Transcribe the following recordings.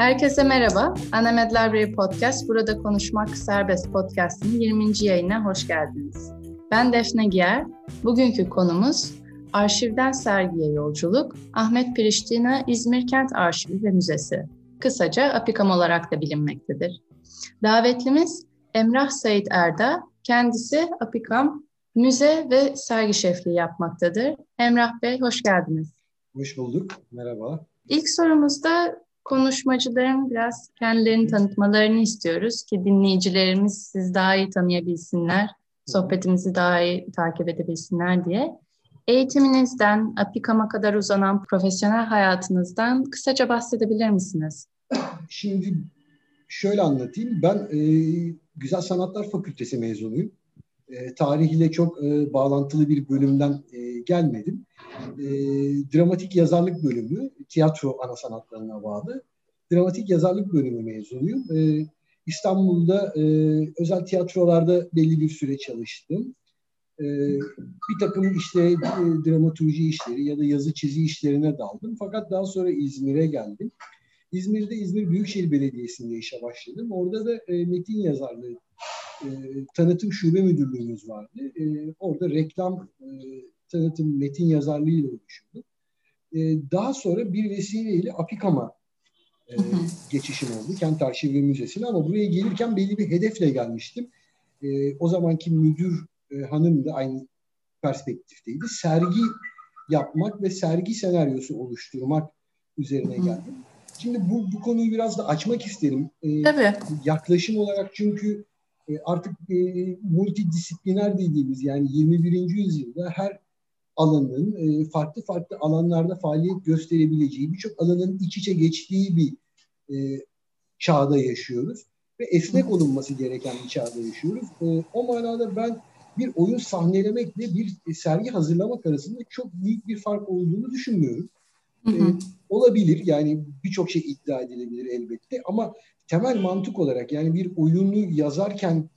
Herkese merhaba. Anemed Library Podcast, Burada Konuşmak Serbest Podcast'ın 20. yayına hoş geldiniz. Ben Defne Giyer. Bugünkü konumuz Arşivden Sergiye Yolculuk, Ahmet Priştina İzmir Kent Arşivi ve Müzesi. Kısaca APİKAM olarak da bilinmektedir. Davetlimiz Emrah Sait Erda, kendisi APİKAM müze ve sergi şefliği yapmaktadır. Emrah Bey hoş geldiniz. Hoş bulduk, merhaba. İlk sorumuzda konuşmacıların biraz kendilerini tanıtmalarını istiyoruz ki dinleyicilerimiz siz daha iyi tanıyabilsinler, sohbetimizi daha iyi takip edebilsinler diye. Eğitiminizden, Apikam'a kadar uzanan profesyonel hayatınızdan kısaca bahsedebilir misiniz? Şimdi şöyle anlatayım. Ben e, Güzel Sanatlar Fakültesi mezunuyum. E, tarihiyle çok e, bağlantılı bir bölümden e, gelmedim. E, dramatik yazarlık bölümü, tiyatro ana sanatlarına bağlı. Dramatik yazarlık bölümü mezunuyum. E, İstanbul'da e, özel tiyatrolarda belli bir süre çalıştım. E, bir takım işte e, dramaturji işleri ya da yazı çizi işlerine daldım. Fakat daha sonra İzmir'e geldim. İzmir'de İzmir Büyükşehir Belediyesi'nde işe başladım. Orada da e, metin yazarlığı e, tanıtım şube müdürlüğümüz vardı. E, orada reklam e, tanıtım metin yazarlığıyla uğraşıyordum. E, daha sonra bir vesileyle Apikam'a e, geçişim oldu. Kent Arşivi Müzesi'ne ama buraya gelirken belli bir hedefle gelmiştim. E, o zamanki müdür e, hanım da aynı perspektifteydi. Sergi yapmak ve sergi senaryosu oluşturmak üzerine geldim. Şimdi bu, bu konuyu biraz da açmak isterim. Ee, Tabii. Yaklaşım olarak çünkü e, artık e, multidisipliner dediğimiz yani 21. yüzyılda her alanın e, farklı farklı alanlarda faaliyet gösterebileceği, birçok alanın iç içe geçtiği bir e, çağda yaşıyoruz. Ve esnek olunması gereken bir çağda yaşıyoruz. E, o manada ben bir oyun sahnelemekle bir sergi hazırlamak arasında çok büyük bir fark olduğunu düşünmüyorum. Hı hı. E, olabilir yani birçok şey iddia edilebilir elbette ama temel mantık olarak yani bir oyunu yazarken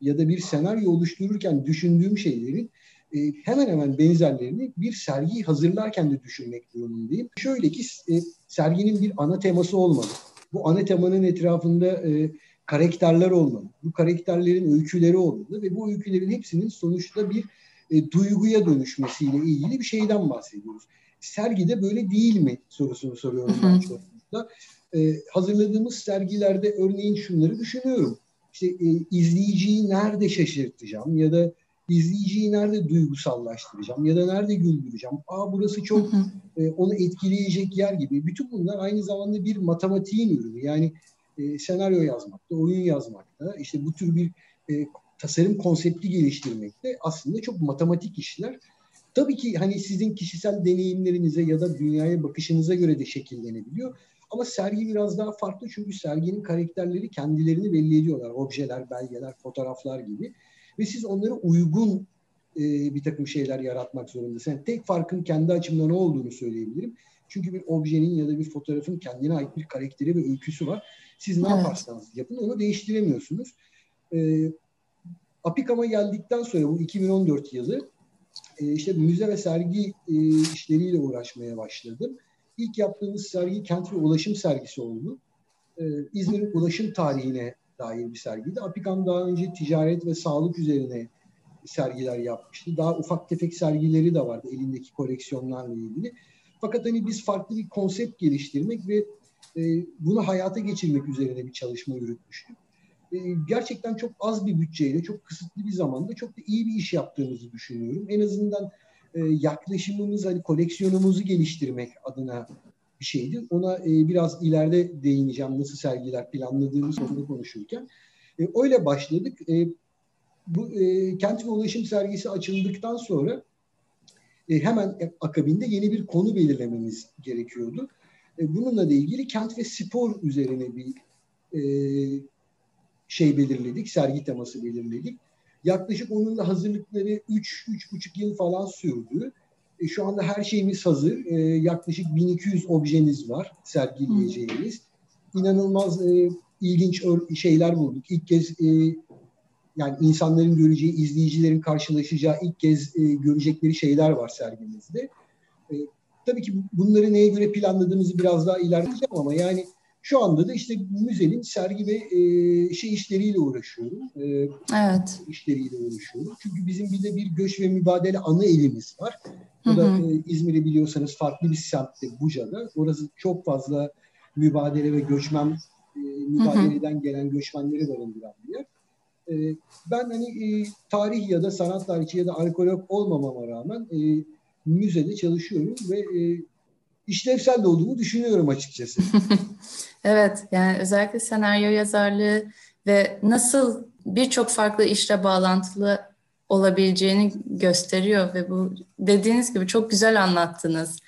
ya da bir senaryo oluştururken düşündüğüm şeylerin e, hemen hemen benzerlerini bir sergiyi hazırlarken de düşünmek durumundayım. Şöyle ki e, serginin bir ana teması olmalı. Bu ana temanın etrafında e, karakterler olmalı. Bu karakterlerin öyküleri olmalı ve bu öykülerin hepsinin sonuçta bir e, duyguya dönüşmesiyle ilgili bir şeyden bahsediyoruz. Sergide böyle değil mi sorusunu soruyorum ben çoğunlukla. E, hazırladığımız sergilerde örneğin şunları düşünüyorum. İşte e, izleyiciyi nerede şaşırtacağım ya da izleyiciyi nerede duygusallaştıracağım ya da nerede güldüreceğim. Aa burası çok e, onu etkileyecek yer gibi. Bütün bunlar aynı zamanda bir matematiğin ürünü. Yani e, senaryo yazmakta, oyun yazmakta, işte bu tür bir e, tasarım konsepti geliştirmekte aslında çok matematik işler. Tabii ki hani sizin kişisel deneyimlerinize ya da dünyaya bakışınıza göre de şekillenebiliyor. Ama sergi biraz daha farklı çünkü serginin karakterleri kendilerini belli ediyorlar. Objeler, belgeler, fotoğraflar gibi. Ve siz onlara uygun e, bir takım şeyler yaratmak zorundasınız. Yani tek farkın kendi açımdan ne olduğunu söyleyebilirim. Çünkü bir objenin ya da bir fotoğrafın kendine ait bir karakteri ve öyküsü var. Siz ne evet. yaparsanız yapın onu değiştiremiyorsunuz. E, Apikam'a geldikten sonra bu 2014 yılı e, işte müze ve sergi e, işleriyle uğraşmaya başladım. İlk yaptığımız sergi kent ve ulaşım sergisi oldu. E, İzmir'in ulaşım tarihine dair bir sergiydi. Apikam daha önce ticaret ve sağlık üzerine sergiler yapmıştı. Daha ufak tefek sergileri de vardı elindeki koleksiyonlarla ilgili. Fakat hani biz farklı bir konsept geliştirmek ve e, bunu hayata geçirmek üzerine bir çalışma yürütmüştük. E, gerçekten çok az bir bütçeyle, çok kısıtlı bir zamanda çok da iyi bir iş yaptığımızı düşünüyorum. En azından e, yaklaşımımız, hani koleksiyonumuzu geliştirmek adına bir şeydi. Ona e, biraz ileride değineceğim nasıl sergiler planladığımız konuda konuşurken. E, öyle başladık. Bu kent ve ulaşım sergisi açıldıktan sonra hemen akabinde yeni bir konu belirlememiz gerekiyordu. Bununla da ilgili kent ve spor üzerine bir e, şey belirledik, sergi teması belirledik. Yaklaşık onun da hazırlıkları 3-3,5 yıl falan sürdü. E, şu anda her şeyimiz hazır. E, yaklaşık 1200 objeniz var sergileyeceğimiz. İnanılmaz e, ilginç şeyler bulduk. İlk kez e, yani insanların göreceği, izleyicilerin karşılaşacağı ilk kez e, görecekleri şeyler var sergimizde. E, tabii ki bunları neye göre planladığımızı biraz daha ilerleyeceğim ama yani Şu anda da işte müzenin sergi ve e, şey işleriyle uğraşıyorum. E, evet. işleriyle uğraşıyorum. Çünkü bizim bir de bir göç ve mübadele ana elimiz var. O da e, İzmir'i biliyorsanız farklı bir semtte Buca'da. Orası çok fazla mübadele ve göçmen e, mübadeleden gelen göçmenleri barındıran bir yer. E, ben hani e, tarih ya da sanat tarihçi ya da arkeolog olmamama rağmen e, müzede çalışıyorum ve e, işlevsel de olduğumu düşünüyorum açıkçası. evet yani özellikle senaryo yazarlığı ve nasıl birçok farklı işle bağlantılı olabileceğini gösteriyor ve bu dediğiniz gibi çok güzel anlattınız.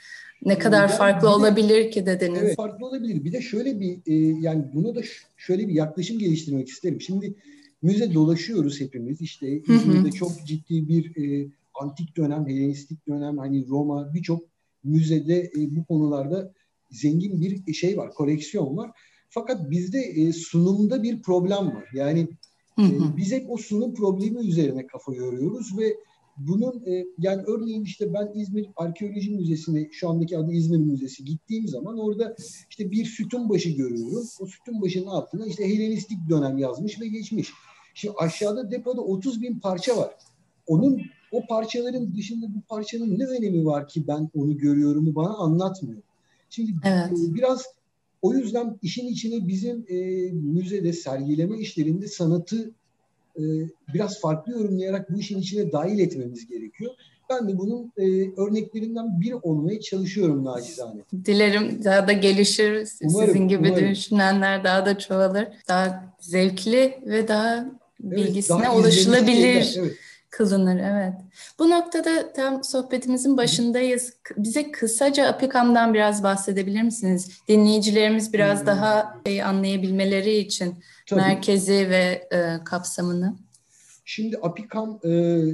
Ne kadar yani farklı de, olabilir ki dediniz. Evet farklı olabilir. Bir de şöyle bir e, yani bunu da şöyle bir yaklaşım geliştirmek isterim. Şimdi müze dolaşıyoruz hepimiz. İşte İzmir'de çok ciddi bir e, antik dönem, Helenistik dönem, hani Roma birçok müzede e, bu konularda zengin bir şey var, koleksiyon var. Fakat bizde e, sunumda bir problem var. Yani e, biz hep o sunum problemi üzerine kafa yoruyoruz ve bunun e, yani örneğin işte ben İzmir Arkeoloji Müzesi'ne şu andaki adı İzmir Müzesi gittiğim zaman orada işte bir sütun başı görüyorum. O sütun başının altına işte Helenistik dönem yazmış ve geçmiş. Şimdi aşağıda depoda 30 bin parça var. Onun o parçaların dışında bu parçanın ne önemi var ki ben onu görüyorumu bana anlatmıyor. Şimdi evet. E, biraz o yüzden işin içine bizim e, müzede sergileme işlerinde sanatı e, biraz farklı yorumlayarak bu işin içine dahil etmemiz gerekiyor. Ben de bunun e, örneklerinden biri olmaya çalışıyorum nacizane. Dilerim daha da gelişir. Umarım, Sizin gibi umarım. düşünenler daha da çoğalır. Daha zevkli ve daha bilgisine evet, daha ulaşılabilir. Evet kılınır evet. Bu noktada tam sohbetimizin başındayız. Bize kısaca Apikam'dan biraz bahsedebilir misiniz? Dinleyicilerimiz biraz hmm. daha şey anlayabilmeleri için Tabii. merkezi ve e, kapsamını. Şimdi Apikam e,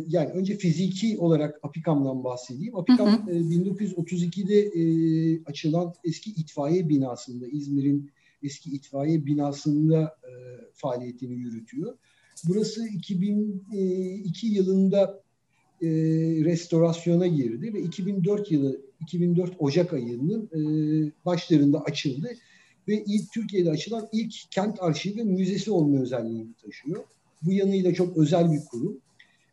yani önce fiziki olarak Apikam'dan bahsedeyim. Apikam hı hı. E, 1932'de e, açılan eski itfaiye binasında İzmir'in eski itfaiye binasında e, faaliyetini yürütüyor. Burası 2002 e, yılında e, restorasyona girdi ve 2004 yılı 2004 Ocak ayının e, başlarında açıldı ve ilk Türkiye'de açılan ilk kent arşivi müzesi olma özelliğini taşıyor. Bu yanıyla çok özel bir kurum.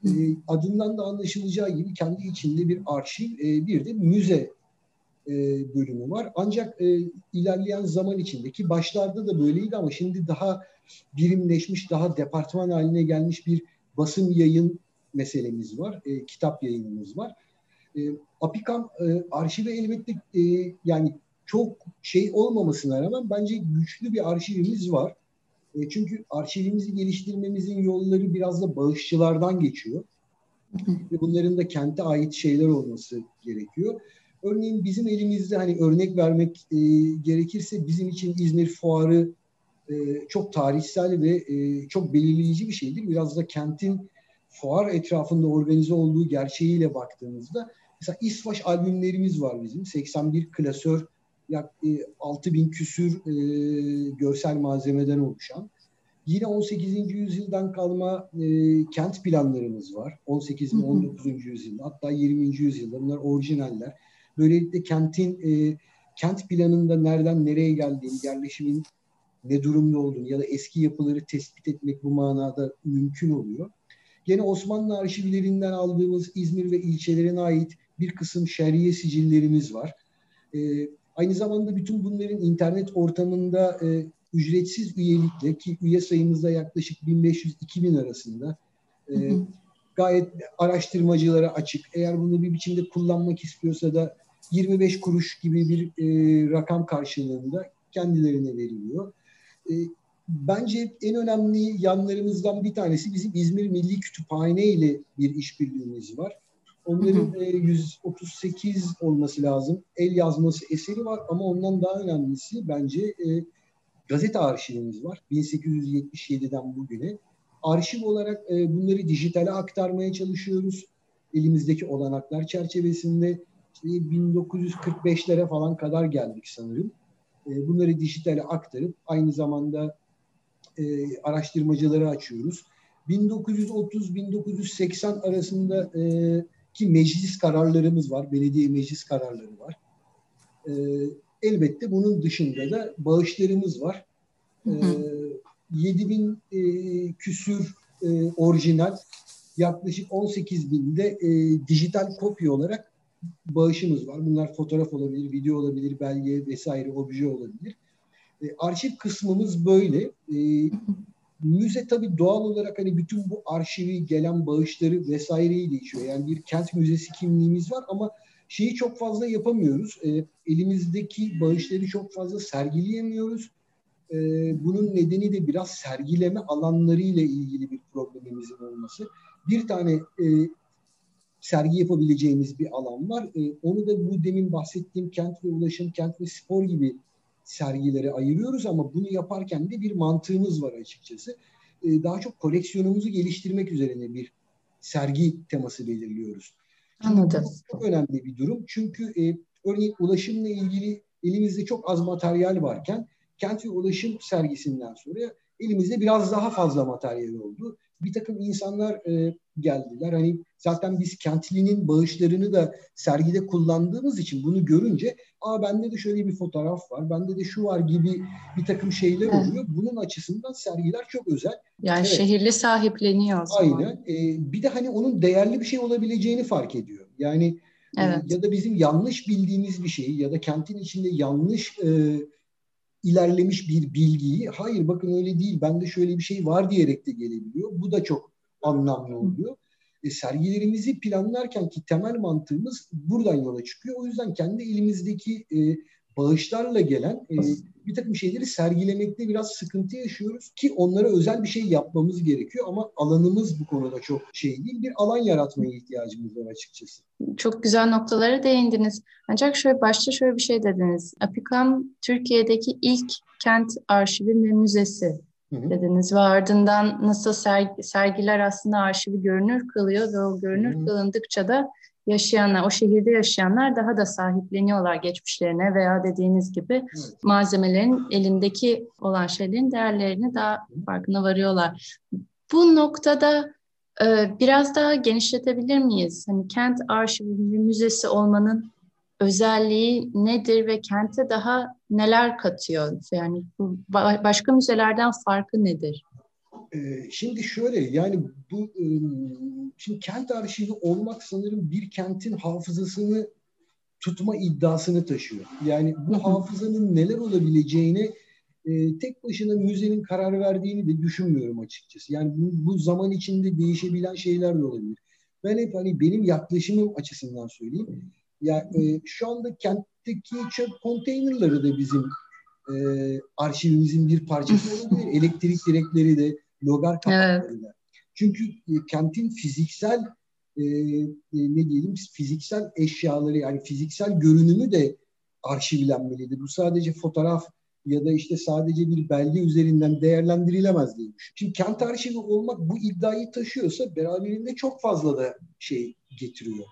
E, adından da anlaşılacağı gibi kendi içinde bir arşiv, e, bir de müze e, bölümü var. Ancak e, ilerleyen zaman içindeki başlarda da böyleydi ama şimdi daha birimleşmiş, daha departman haline gelmiş bir basın yayın meselemiz var. E, kitap yayınımız var. E, Apikam e, arşive elbette e, yani çok şey olmamasına rağmen bence güçlü bir arşivimiz var. E, çünkü arşivimizi geliştirmemizin yolları biraz da bağışçılardan geçiyor. Ve bunların da kente ait şeyler olması gerekiyor. Örneğin bizim elimizde hani örnek vermek e, gerekirse bizim için İzmir Fuarı e, çok tarihsel ve e, çok belirleyici bir şeydir. Biraz da kentin fuar etrafında organize olduğu gerçeğiyle baktığımızda mesela İsvaş albümlerimiz var bizim. 81 klasör yak, e, 6000 küsür e, görsel malzemeden oluşan. Yine 18. yüzyıldan kalma e, kent planlarımız var. 18 ve 19. yüzyılda hatta 20. yüzyılda bunlar orijinaller. Böylelikle kentin e, kent planında nereden nereye geldiğini, yerleşimin ne durumda olduğunu ya da eski yapıları tespit etmek bu manada mümkün oluyor. Gene Osmanlı arşivlerinden aldığımız İzmir ve ilçelerine ait bir kısım şerriye sicillerimiz var. E, aynı zamanda bütün bunların internet ortamında e, ücretsiz üyelikle ki üye sayımızda yaklaşık 1500-2000 arasında e, hı hı. gayet araştırmacılara açık. Eğer bunu bir biçimde kullanmak istiyorsa da 25 kuruş gibi bir e, rakam karşılığında kendilerine veriliyor. E, bence en önemli yanlarımızdan bir tanesi bizim İzmir Milli Kütüphane ile bir işbirliğimiz var. Onların hı hı. E, 138 olması lazım. El yazması eseri var ama ondan daha önemlisi bence e, gazete arşivimiz var. 1877'den bugüne. Arşiv olarak e, bunları dijitale aktarmaya çalışıyoruz. Elimizdeki olanaklar çerçevesinde 1945'lere falan kadar geldik sanırım. E, bunları dijitale aktarıp aynı zamanda e, araştırmacıları açıyoruz. 1930-1980 arasında e, ki meclis kararlarımız var, belediye meclis kararları var. elbette bunun dışında da bağışlarımız var. E, 7000 e, küsür e, orijinal yaklaşık 18 binde e, dijital kopya olarak bağışımız var. Bunlar fotoğraf olabilir, video olabilir, belge vesaire obje olabilir. E, arşiv kısmımız böyle. E, müze tabii doğal olarak hani bütün bu arşivi, gelen bağışları vesaireyi geçiyor. Yani bir kent müzesi kimliğimiz var ama şeyi çok fazla yapamıyoruz. E, elimizdeki bağışları çok fazla sergileyemiyoruz. E, bunun nedeni de biraz sergileme alanları ile ilgili bir problemimizin olması. Bir tane e, sergi yapabileceğimiz bir alan var. E, onu da bu demin bahsettiğim kent ve ulaşım, kent ve spor gibi sergilere ayırıyoruz ama bunu yaparken de bir mantığımız var açıkçası. E, daha çok koleksiyonumuzu geliştirmek üzerine bir sergi teması belirliyoruz. Anladım. Çok önemli bir durum. Çünkü e, örneğin ulaşımla ilgili elimizde çok az materyal varken kent ve ulaşım sergisinden sonra elimizde biraz daha fazla materyal oldu bir takım insanlar e, geldiler. Hani zaten biz kentlinin bağışlarını da sergide kullandığımız için bunu görünce aa bende de şöyle bir fotoğraf var, bende de şu var gibi bir takım şeyler oluyor. Bunun açısından sergiler çok özel. Yani evet. şehirli sahipleniyor o zaman. Aynen. E, bir de hani onun değerli bir şey olabileceğini fark ediyor. Yani e, evet. ya da bizim yanlış bildiğimiz bir şeyi ya da kentin içinde yanlış e, ilerlemiş bir bilgiyi hayır bakın öyle değil bende şöyle bir şey var diyerek de gelebiliyor. Bu da çok anlamlı oluyor. E, sergilerimizi planlarken ki temel mantığımız buradan yola çıkıyor. O yüzden kendi elimizdeki e, bağışlarla gelen e, bir takım şeyleri sergilemekte biraz sıkıntı yaşıyoruz ki onlara özel bir şey yapmamız gerekiyor ama alanımız bu konuda çok şey değil. Bir alan yaratmaya ihtiyacımız var açıkçası. Çok güzel noktalara değindiniz. Ancak şöyle başta şöyle bir şey dediniz. Apikam Türkiye'deki ilk kent arşivi ve müzesi dediniz ve ardından nasıl sergi, sergiler aslında arşivi görünür kılıyor ve o görünür hı. kılındıkça da yaşayanlar, o şehirde yaşayanlar daha da sahipleniyorlar geçmişlerine veya dediğiniz gibi evet. malzemelerin elindeki olan şeylerin değerlerini daha farkına varıyorlar. Bu noktada e, biraz daha genişletebilir miyiz? Hani kent arşivi müzesi olmanın özelliği nedir ve kente daha neler katıyor? Yani bu başka müzelerden farkı nedir? Ee, şimdi şöyle yani bu şimdi kent arşivi olmak sanırım bir kentin hafızasını tutma iddiasını taşıyor. Yani bu hafızanın neler olabileceğine e, tek başına müzenin karar verdiğini de düşünmüyorum açıkçası. Yani bu, bu zaman içinde değişebilen şeyler de olabilir. Ben hep hani benim yaklaşımım açısından söyleyeyim. Ya e, şu anda kentteki çöp konteynerları da bizim e, arşivimizin bir parçası olabilir. Elektrik direkleri de logar kapaklarıyla. Evet. Çünkü e, kentin fiziksel e, e, ne diyelim fiziksel eşyaları yani fiziksel görünümü de arşivlenmelidir. Bu sadece fotoğraf ya da işte sadece bir belge üzerinden değerlendirilemez diye Şimdi kent arşivi olmak bu iddiayı taşıyorsa beraberinde çok fazla da şey getiriyor.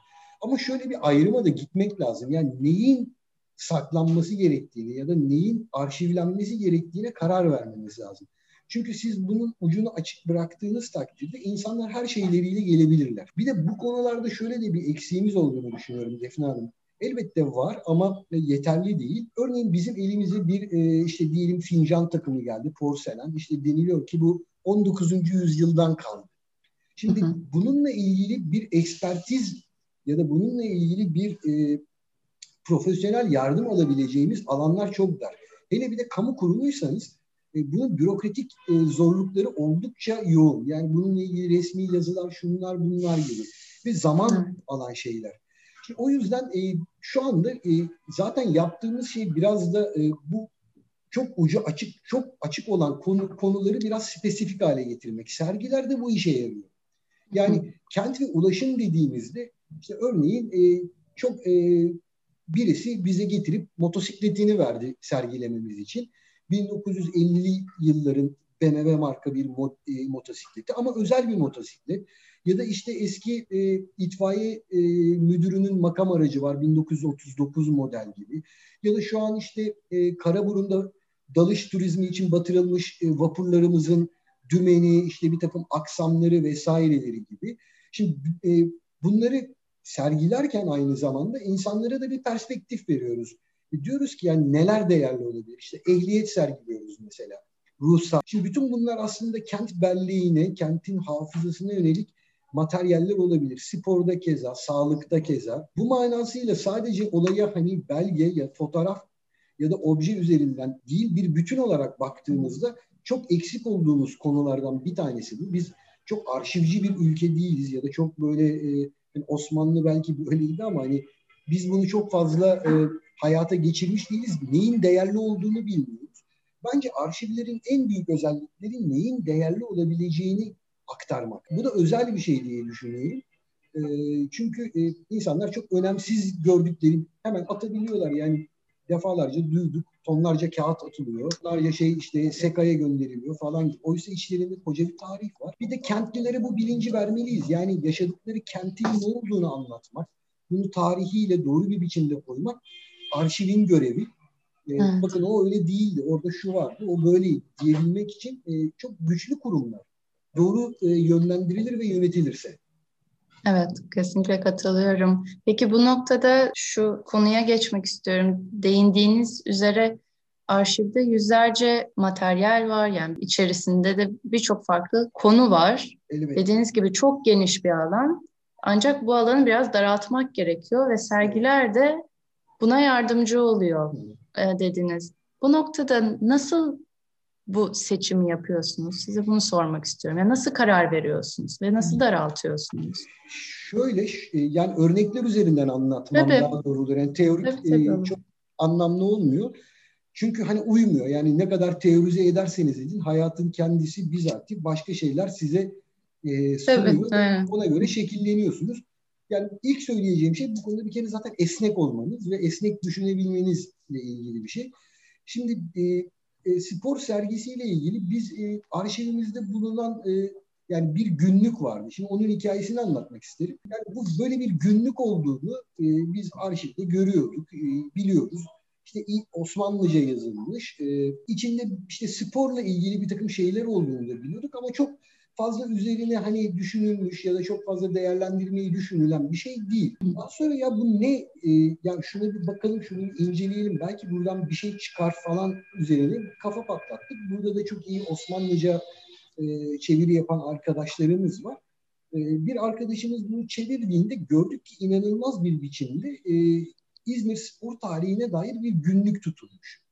Ama şöyle bir ayrıma da gitmek lazım. Yani neyin saklanması gerektiğini ya da neyin arşivlenmesi gerektiğine karar vermemiz lazım. Çünkü siz bunun ucunu açık bıraktığınız takdirde insanlar her şeyleriyle gelebilirler. Bir de bu konularda şöyle de bir eksiğimiz olduğunu düşünüyorum Defne Hanım. Elbette var ama yeterli değil. Örneğin bizim elimize bir e, işte diyelim fincan takımı geldi, porselen. İşte deniliyor ki bu 19. yüzyıldan kaldı. Şimdi hı hı. bununla ilgili bir ekspertiz ya da bununla ilgili bir e, profesyonel yardım alabileceğimiz alanlar çok dar. Hele bir de kamu kurumuysanız e, bunun bürokratik e, zorlukları oldukça yoğun. Yani bununla ilgili resmi yazılar, şunlar bunlar gibi ve zaman evet. alan şeyler. Şimdi o yüzden e, şu anda e, zaten yaptığımız şey biraz da e, bu çok ucu açık, çok açık olan konu, konuları biraz spesifik hale getirmek. Sergilerde bu işe yarıyor. Yani kent ve ulaşım dediğimizde işte örneğin e, çok e, birisi bize getirip motosikletini verdi sergilememiz için. 1950'li yılların BMW marka bir mot, e, motosikleti ama özel bir motosiklet. Ya da işte eski e, itfaiye e, müdürünün makam aracı var 1939 model gibi. Ya da şu an işte e, Karaburun'da dalış turizmi için batırılmış e, vapurlarımızın dümeni, işte bir takım aksamları vesaireleri gibi. Şimdi e, bunları sergilerken aynı zamanda insanlara da bir perspektif veriyoruz. E diyoruz ki yani neler değerli olabilir? İşte ehliyet sergiliyoruz mesela. Ruhsal. Şimdi bütün bunlar aslında kent belleğine, kentin hafızasına yönelik materyaller olabilir. Sporda keza, sağlıkta keza. Bu manasıyla sadece olaya hani belge ya fotoğraf ya da obje üzerinden değil bir bütün olarak baktığımızda çok eksik olduğumuz konulardan bir tanesi bu. Biz çok arşivci bir ülke değiliz ya da çok böyle e, yani Osmanlı belki böyleydi ama hani biz bunu çok fazla e, hayata geçirmiş değiliz. Neyin değerli olduğunu bilmiyoruz. Bence arşivlerin en büyük özellikleri neyin değerli olabileceğini aktarmak. Bu da özel bir şey diye düşünüyorum. E, çünkü e, insanlar çok önemsiz gördükleri hemen atabiliyorlar. Yani defalarca duyduk. Tonlarca kağıt atılıyor. Tonlarca şey işte SEKA'ya gönderiliyor falan. Oysa içlerinde koca bir tarih var. Bir de kentlilere bu bilinci vermeliyiz. Yani yaşadıkları kentin ne olduğunu anlatmak. Bunu tarihiyle doğru bir biçimde koymak arşivin görevi. Ee, evet. Bakın o öyle değildi. Orada şu vardı. O böyleydi diyebilmek için e, çok güçlü kurumlar. Doğru e, yönlendirilir ve yönetilirse. Evet, kesinlikle katılıyorum. Peki bu noktada şu konuya geçmek istiyorum. Değindiğiniz üzere arşivde yüzlerce materyal var. Yani içerisinde de birçok farklı konu var. Elbette. Dediğiniz gibi çok geniş bir alan. Ancak bu alanı biraz daraltmak gerekiyor ve sergiler de buna yardımcı oluyor e, dediniz. Bu noktada nasıl bu seçimi yapıyorsunuz? Size bunu sormak istiyorum. Yani nasıl karar veriyorsunuz ve nasıl daraltıyorsunuz? Şöyle e, yani örnekler üzerinden anlatmam tabii. daha doğrudur. Yani teorik tabii, tabii. E, çok anlamlı olmuyor. Çünkü hani uymuyor. Yani ne kadar teorize ederseniz edin hayatın kendisi bizatihi başka şeyler size e, sunuyor. Evet, ona göre şekilleniyorsunuz. Yani ilk söyleyeceğim şey bu konuda bir kere zaten esnek olmanız ve esnek düşünebilmenizle ilgili bir şey. Şimdi e, e, spor sergisiyle ilgili biz e, arşivimizde bulunan e, yani bir günlük vardı. Şimdi onun hikayesini anlatmak isterim. Yani bu böyle bir günlük olduğunu e, biz arşivde görüyorduk, e, biliyoruz. İşte Osmanlıca yazılmış. E, içinde işte sporla ilgili bir takım şeyler olduğunu da biliyorduk ama çok fazla üzerine hani düşünülmüş ya da çok fazla değerlendirmeyi düşünülen bir şey değil. Daha sonra ya bu ne? E, ya şuna bir bakalım, şunu inceleyelim. Belki buradan bir şey çıkar falan üzerine kafa patlattık. Burada da çok iyi Osmanlıca e, çeviri yapan arkadaşlarımız var. E, bir arkadaşımız bunu çevirdiğinde gördük ki inanılmaz bir biçimde e, İzmir spor tarihine dair bir günlük tutulmuş.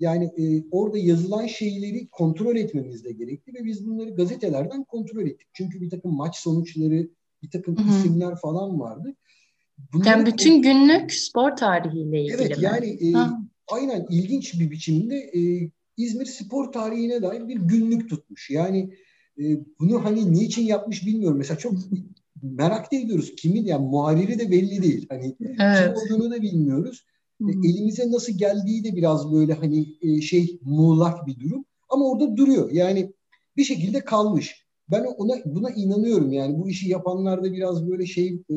Yani e, orada yazılan şeyleri kontrol etmemiz de gerekli ve biz bunları gazetelerden kontrol ettik. Çünkü bir takım maç sonuçları, bir takım Hı-hı. isimler falan vardı. Bunları yani bütün günlük spor tarihiyle ilgili Evet mi? yani e, aynen ilginç bir biçimde e, İzmir spor tarihine dair bir günlük tutmuş. Yani e, bunu hani niçin yapmış bilmiyorum. Mesela çok merak ediyoruz. Kimin yani muhariri de belli değil. Hani evet. kim olduğunu da bilmiyoruz. E, elimize nasıl geldiği de biraz böyle hani e, şey muğlak bir durum. Ama orada duruyor. Yani bir şekilde kalmış. Ben ona buna inanıyorum yani bu işi yapanlarda biraz böyle şey e,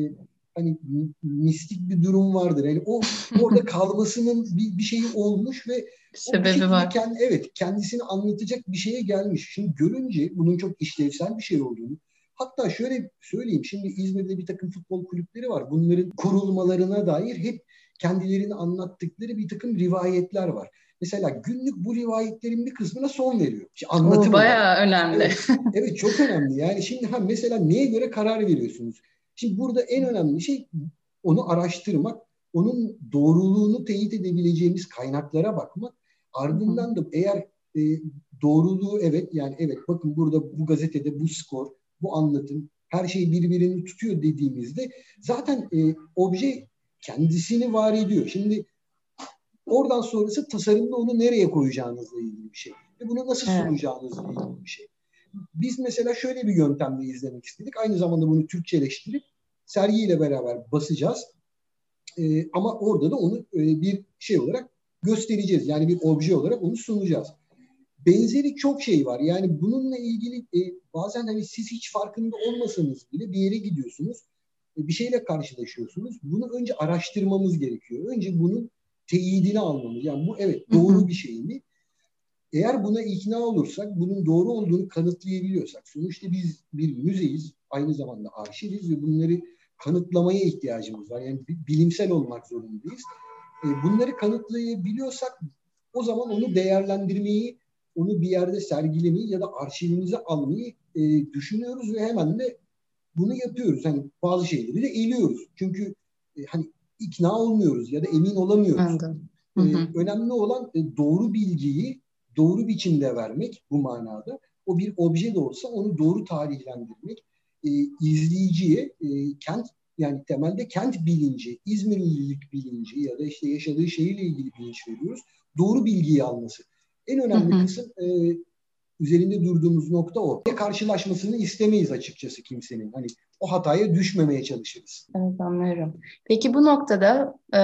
hani mistik bir durum vardır. Yani o orada kalmasının bir, bir şeyi olmuş ve sebebi var. Kendi, evet kendisini anlatacak bir şeye gelmiş. Şimdi görünce bunun çok işlevsel bir şey olduğunu hatta şöyle söyleyeyim şimdi İzmir'de bir takım futbol kulüpleri var. Bunların kurulmalarına dair hep kendilerini anlattıkları bir takım rivayetler var. Mesela günlük bu rivayetlerin bir kısmına son veriyor. İşte anlatım bayağı var. önemli. Evet, evet çok önemli. Yani şimdi ha mesela neye göre karar veriyorsunuz? Şimdi burada en önemli şey onu araştırmak, onun doğruluğunu teyit edebileceğimiz kaynaklara bakmak. Ardından da eğer e, doğruluğu evet yani evet bakın burada bu gazetede bu skor, bu anlatım her şey birbirini tutuyor dediğimizde zaten e, obje kendisini var ediyor. Şimdi oradan sonrası tasarımda onu nereye koyacağınızla ilgili bir şey. Ve bunu nasıl sunacağınızla ilgili bir şey. Biz mesela şöyle bir yöntemle izlemek istedik. Aynı zamanda bunu Türkçeleştirip sergiyle beraber basacağız. Ee, ama orada da onu e, bir şey olarak göstereceğiz. Yani bir obje olarak onu sunacağız. Benzeri çok şey var. Yani bununla ilgili e, bazen hani siz hiç farkında olmasanız bile bir yere gidiyorsunuz bir şeyle karşılaşıyorsunuz. Bunu önce araştırmamız gerekiyor. Önce bunun teyidini almamız. Yani bu evet doğru bir şey mi? Eğer buna ikna olursak, bunun doğru olduğunu kanıtlayabiliyorsak, sonuçta biz bir müzeyiz, aynı zamanda arşiviz ve bunları kanıtlamaya ihtiyacımız var. Yani bilimsel olmak zorundayız. E, bunları kanıtlayabiliyorsak o zaman onu değerlendirmeyi, onu bir yerde sergilemeyi ya da arşivimize almayı e, düşünüyoruz ve hemen de bunu yapıyoruz. Hani bazı şeyleri de eliyoruz. Çünkü e, hani ikna olmuyoruz ya da emin olamıyoruz. Anladım. Hı hı. E, önemli olan e, doğru bilgiyi doğru biçimde vermek bu manada. O bir obje de olsa onu doğru tarihlendirmek. E, izleyiciye e, kent yani temelde kent bilinci, İzmirlilik bilinci ya da işte yaşadığı şehirle ilgili bilinç veriyoruz. Doğru bilgiyi alması. En önemli hı hı. kısım e, üzerinde durduğumuz nokta o. Karşılaşmasını istemeyiz açıkçası kimsenin. Hani o hataya düşmemeye çalışırız. Evet anlıyorum. Peki bu noktada e,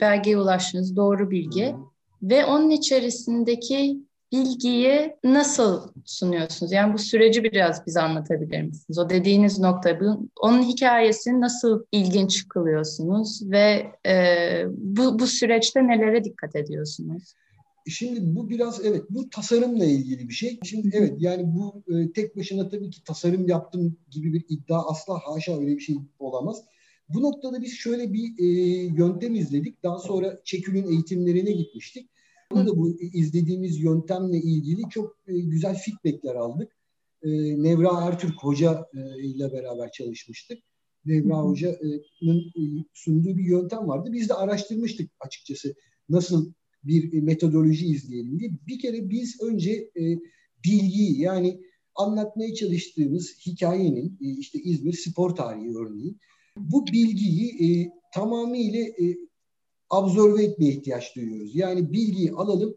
belgeye ulaştınız doğru bilgi hı ve onun içerisindeki bilgiyi nasıl sunuyorsunuz? Yani bu süreci biraz bize anlatabilir misiniz? O dediğiniz nokta, onun hikayesini nasıl ilginç kılıyorsunuz ve e, bu, bu süreçte nelere dikkat ediyorsunuz? Şimdi bu biraz evet bu tasarımla ilgili bir şey. Şimdi evet yani bu e, tek başına tabii ki tasarım yaptım gibi bir iddia asla haşa öyle bir şey olamaz. Bu noktada biz şöyle bir e, yöntem izledik. Daha sonra Çekül'ün eğitimlerine gitmiştik. Burada da bu izlediğimiz yöntemle ilgili çok e, güzel feedbackler aldık. E, Nevra Ertürk Hoca e, ile beraber çalışmıştık. Nevra Hoca'nın e, sunduğu bir yöntem vardı. Biz de araştırmıştık açıkçası nasıl bir metodoloji izleyelim diye. Bir kere biz önce e, bilgiyi yani anlatmaya çalıştığımız hikayenin e, işte İzmir spor tarihi örneğin bu bilgiyi e, tamamıyla e, absorbe etmeye ihtiyaç duyuyoruz. Yani bilgiyi alalım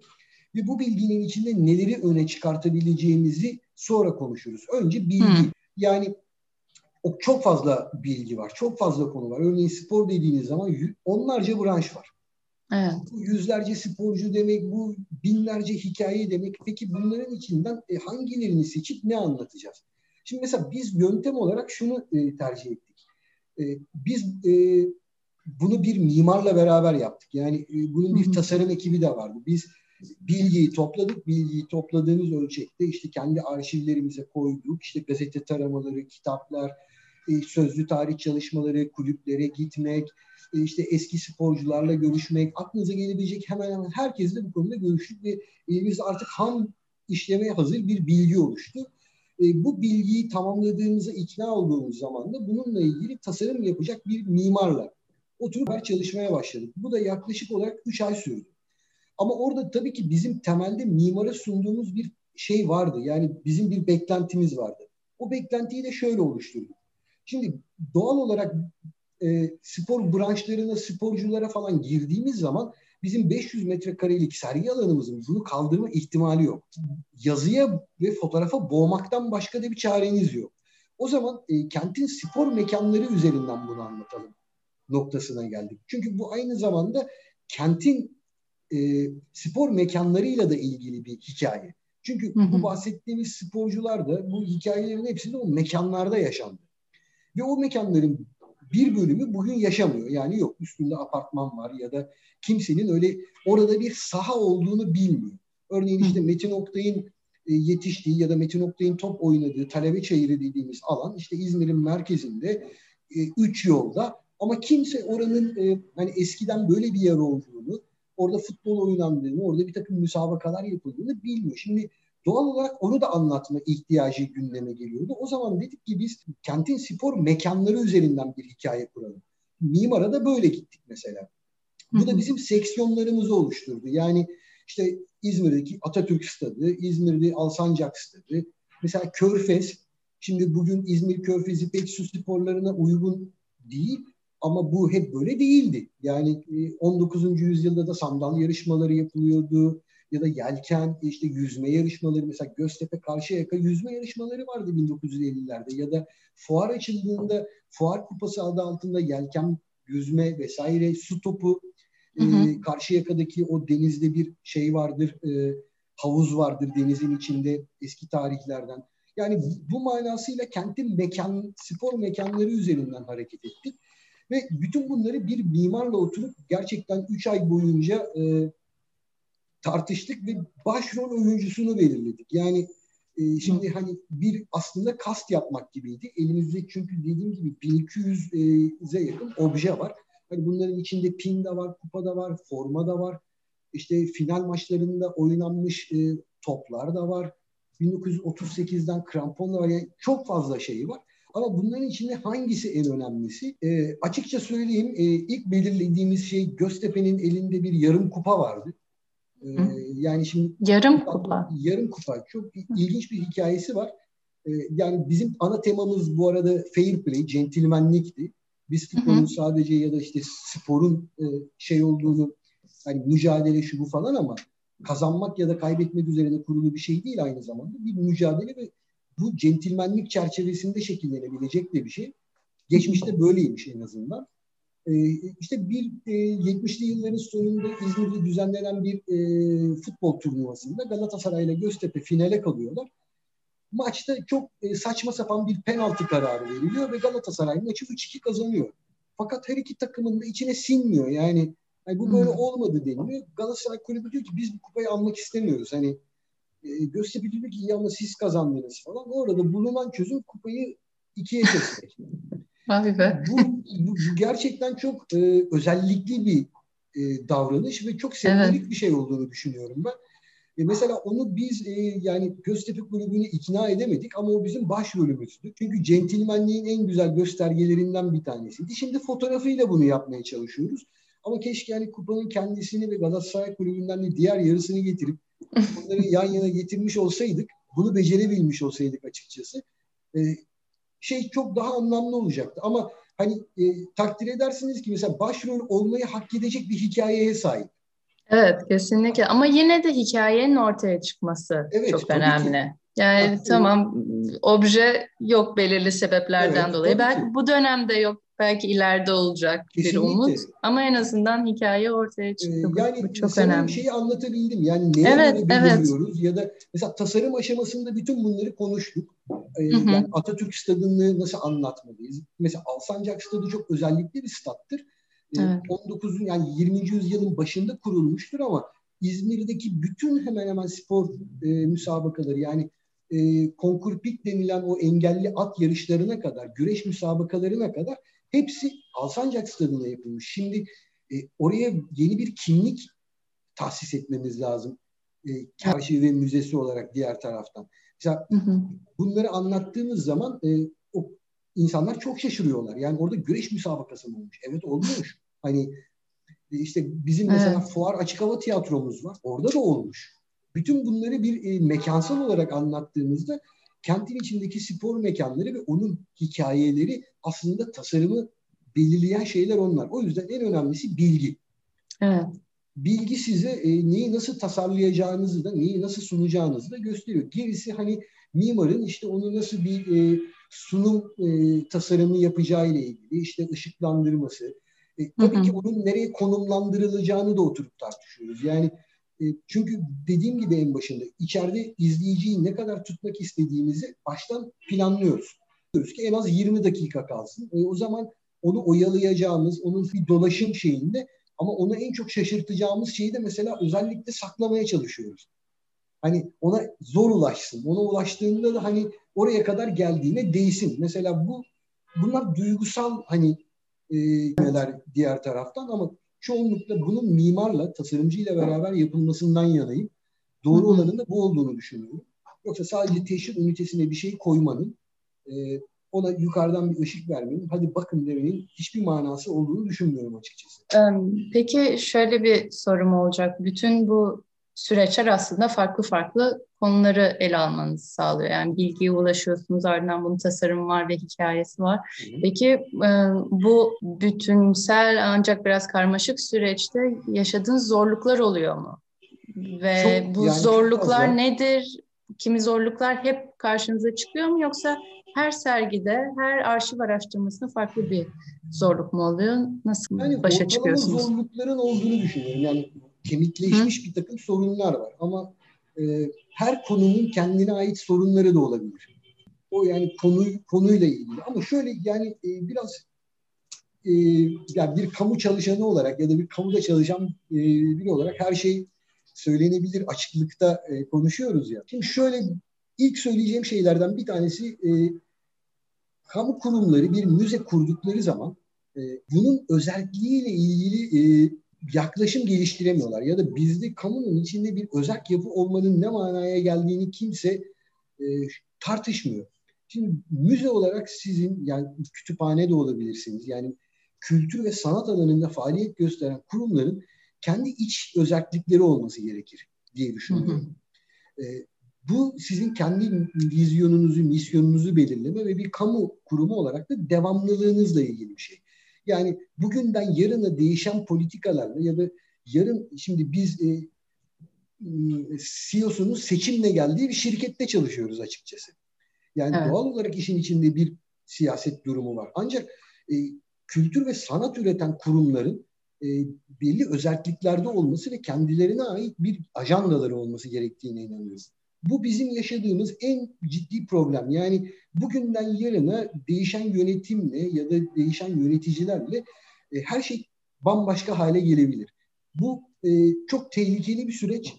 ve bu bilginin içinde neleri öne çıkartabileceğimizi sonra konuşuruz. Önce bilgi. Hmm. Yani o çok fazla bilgi var. Çok fazla konu var. Örneğin spor dediğiniz zaman onlarca branş var. Evet. Bu yüzlerce sporcu demek, bu binlerce hikaye demek. Peki bunların içinden e, hangilerini seçip ne anlatacağız? Şimdi mesela biz yöntem olarak şunu e, tercih ettik. E, biz e, bunu bir mimarla beraber yaptık. Yani e, bunun bir tasarım ekibi de vardı. Biz bilgiyi topladık. Bilgiyi topladığımız ölçekte işte kendi arşivlerimize koyduk. İşte gazete taramaları, kitaplar, e, sözlü tarih çalışmaları, kulüplere gitmek, işte eski sporcularla görüşmek, aklınıza gelebilecek hemen hemen herkesle bu konuda görüştük ve elimizde artık ham işlemeye hazır bir bilgi oluştu. bu bilgiyi tamamladığımıza ikna olduğumuz zaman da bununla ilgili tasarım yapacak bir mimarla oturup çalışmaya başladık. Bu da yaklaşık olarak 3 ay sürdü. Ama orada tabii ki bizim temelde mimara sunduğumuz bir şey vardı. Yani bizim bir beklentimiz vardı. O beklentiyi de şöyle oluşturduk. Şimdi doğal olarak e, spor branşlarına, sporculara falan girdiğimiz zaman bizim 500 metrekarelik sergi alanımızın bunu kaldırma ihtimali yok. Yazıya ve fotoğrafa boğmaktan başka da bir çareniz yok. O zaman e, kentin spor mekanları üzerinden bunu anlatalım noktasına geldik. Çünkü bu aynı zamanda kentin e, spor mekanlarıyla da ilgili bir hikaye. Çünkü hı hı. bu bahsettiğimiz sporcular da bu hikayelerin hepsi de o mekanlarda yaşandı. Ve o mekanların bir bölümü bugün yaşamıyor. Yani yok üstünde apartman var ya da kimsenin öyle orada bir saha olduğunu bilmiyor. Örneğin işte Metin Oktay'ın e, yetiştiği ya da Metin Oktay'ın top oynadığı Talebe Çayırı dediğimiz alan işte İzmir'in merkezinde e, üç yolda ama kimse oranın e, hani eskiden böyle bir yer olduğunu, orada futbol oynandığını, orada bir takım müsabakalar yapıldığını bilmiyor. Şimdi doğal olarak onu da anlatma ihtiyacı gündeme geliyordu. O zaman dedik ki biz kentin spor mekanları üzerinden bir hikaye kuralım. Mimara da böyle gittik mesela. Bu da bizim seksiyonlarımızı oluşturdu. Yani işte İzmir'deki Atatürk Stadı, İzmir'de Alsancak Stadı, mesela Körfez. Şimdi bugün İzmir Körfez'i pek su sporlarına uygun değil ama bu hep böyle değildi. Yani 19. E, yüzyılda da sandal yarışmaları yapılıyordu ya da yelken, işte yüzme yarışmaları mesela Göztepe Karşıyaka yüzme yarışmaları vardı 1950'lerde ya da fuar açıldığında fuar kupası adı altında yelken yüzme vesaire su topu hı hı. E, Karşıyaka'daki o denizde bir şey vardır e, havuz vardır denizin içinde eski tarihlerden. Yani bu manasıyla kentin mekan, spor mekanları üzerinden hareket ettik. Ve bütün bunları bir mimarla oturup gerçekten 3 ay boyunca e, tartıştık ve başrol oyuncusunu belirledik. Yani e, şimdi Hı. hani bir aslında kast yapmak gibiydi. Elimizde çünkü dediğim gibi 1200'e yakın obje var. Hani bunların içinde pin de var, kupa da var, forma da var. İşte final maçlarında oynanmış e, toplar da var. 1938'den krampon da var. Yani çok fazla şeyi var. Ama bunların içinde hangisi en önemlisi? E, açıkça söyleyeyim e, ilk belirlediğimiz şey Göztepe'nin elinde bir yarım kupa vardı. E, yani şimdi yarım kupa. Yarım kupa. Çok ilginç bir hikayesi var. E, yani bizim ana temamız bu arada fair play, centilmenlikti. Biz futbolun sadece ya da işte sporun e, şey olduğunu hani mücadele şu bu falan ama kazanmak ya da kaybetmek üzerine kurulu bir şey değil aynı zamanda. Bir mücadele ve bu centilmenlik çerçevesinde şekillenebilecek de bir şey. Geçmişte böyleymiş en azından. Ee, işte bir e, 70'li yılların sonunda İzmir'de düzenlenen bir e, futbol turnuvasında Galatasaray ile Göztepe finale kalıyorlar. Maçta çok e, saçma sapan bir penaltı kararı veriliyor ve Galatasaray maçı 3-2 kazanıyor. Fakat her iki takımın da içine sinmiyor. Yani, yani bu böyle hmm. olmadı deniliyor. Galatasaray kulübü diyor ki biz bu kupayı almak istemiyoruz. Hani e, Göztepe diyor ki iyi ama siz kazandınız falan. Orada bulunan çözüm kupayı ikiye kesmek. Be. Bu, bu, gerçekten çok e, özellikli bir e, davranış ve çok sembolik evet. bir şey olduğunu düşünüyorum ben. E mesela onu biz e, yani Göztepe Kulübü'nü ikna edemedik ama o bizim başrolümüzdü. Çünkü centilmenliğin en güzel göstergelerinden bir tanesiydi. Şimdi fotoğrafıyla bunu yapmaya çalışıyoruz. Ama keşke yani kupanın kendisini ve Galatasaray Kulübü'nden de diğer yarısını getirip bunları yan yana getirmiş olsaydık, bunu becerebilmiş olsaydık açıkçası e, şey çok daha anlamlı olacaktı. Ama hani e, takdir edersiniz ki mesela başrol olmayı hak edecek bir hikayeye sahip. Evet kesinlikle ama yine de hikayenin ortaya çıkması evet, çok önemli. Ki. Yani Bak, tamam obje yok belirli sebeplerden evet, dolayı. Belki ki. bu dönemde yok belki ileride olacak Kesinlikle. bir umut ama en azından hikaye ortaya çıktı. Ee, yani bu çok önemli. şeyi anlatabildim. Yani neye evet, evet. ya da mesela tasarım aşamasında bütün bunları konuştuk. Ee, Yani Atatürk Stadı'nı nasıl anlatmalıyız? Mesela Alsancak Stadı çok özellikli bir stattır. Ee, evet. 19. yani 20. yüzyılın başında kurulmuştur ama İzmir'deki bütün hemen hemen spor e, müsabakaları yani e, konkurpik denilen o engelli at yarışlarına kadar, güreş müsabakalarına kadar hepsi Alsancak Stadı'nda yapılmış. Şimdi e, oraya yeni bir kimlik tahsis etmemiz lazım. E, Arşiv ve müzesi olarak diğer taraftan. Mesela hı hı. bunları anlattığımız zaman e, o insanlar çok şaşırıyorlar. Yani orada güreş müsabakası mı olmuş? Evet olmuş. Hani e, işte bizim mesela evet. fuar açık hava tiyatromuz var. Orada da olmuş. Bütün bunları bir e, mekansal olarak anlattığımızda kentin içindeki spor mekanları ve onun hikayeleri aslında tasarımı belirleyen şeyler onlar. O yüzden en önemlisi bilgi. Evet. Bilgi size e, neyi nasıl tasarlayacağınızı da, neyi nasıl sunacağınızı da gösteriyor. Gerisi hani mimarın işte onu nasıl bir e, sunum e, tasarımı yapacağı ile ilgili, işte ışıklandırması. E, tabii hı hı. ki onun nereye konumlandırılacağını da oturup tartışıyoruz. Yani çünkü dediğim gibi en başında içeride izleyiciyi ne kadar tutmak istediğimizi baştan planlıyoruz. Diyoruz ki en az 20 dakika kalsın. E, o zaman onu oyalayacağımız, onun bir dolaşım şeyinde ama onu en çok şaşırtacağımız şeyi de mesela özellikle saklamaya çalışıyoruz. Hani ona zor ulaşsın. Ona ulaştığında da hani oraya kadar geldiğine değsin. Mesela bu bunlar duygusal hani e, neler diğer taraftan ama çoğunlukla bunun mimarla, tasarımcıyla beraber yapılmasından yanayım. Doğru olanın da bu olduğunu düşünüyorum. Yoksa sadece teşhir ünitesine bir şey koymanın, e, ona yukarıdan bir ışık vermenin, hadi bakın demenin hiçbir manası olduğunu düşünmüyorum açıkçası. Peki şöyle bir sorum olacak. Bütün bu süreçler aslında farklı farklı konuları ele almanızı sağlıyor. Yani bilgiye ulaşıyorsunuz ardından bunun tasarım var ve hikayesi var. Peki e, bu bütünsel ancak biraz karmaşık süreçte yaşadığınız zorluklar oluyor mu? Ve çok, bu yani zorluklar nedir? Kimi zorluklar hep karşınıza çıkıyor mu yoksa her sergide, her arşiv araştırmasında farklı bir zorluk mu oluyor? Nasıl yani başa çıkıyorsunuz? zorlukların olduğunu düşünüyorum. Yani kemikleşmiş Hı? bir takım sorunlar var ama e, her konunun kendine ait sorunları da olabilir. O yani konu konuyla ilgili. Ama şöyle yani e, biraz e, yani bir kamu çalışanı olarak ya da bir kamuda çalışan e, biri olarak her şey söylenebilir açıklıkta e, konuşuyoruz ya. Şimdi şöyle ilk söyleyeceğim şeylerden bir tanesi e, kamu kurumları bir müze kurdukları zaman e, bunun özelliğiyle ilgili e, yaklaşım geliştiremiyorlar. Ya da bizde kamunun içinde bir özel yapı olmanın ne manaya geldiğini kimse e, tartışmıyor. Şimdi müze olarak sizin yani kütüphane de olabilirsiniz. Yani kültür ve sanat alanında faaliyet gösteren kurumların kendi iç özellikleri olması gerekir diye düşünüyorum. Hı hı. E, bu sizin kendi vizyonunuzu, misyonunuzu belirleme ve bir kamu kurumu olarak da devamlılığınızla ilgili bir şey. Yani bugünden yarına değişen politikalarla ya da yarın şimdi biz e, CEO'sunun seçimle geldiği bir şirkette çalışıyoruz açıkçası. Yani evet. doğal olarak işin içinde bir siyaset durumu var. Ancak e, kültür ve sanat üreten kurumların e, belli özelliklerde olması ve kendilerine ait bir ajandaları olması gerektiğine inanıyorum. Bu bizim yaşadığımız en ciddi problem. Yani bugünden yarına değişen yönetimle ya da değişen yöneticilerle e, her şey bambaşka hale gelebilir. Bu e, çok tehlikeli bir süreç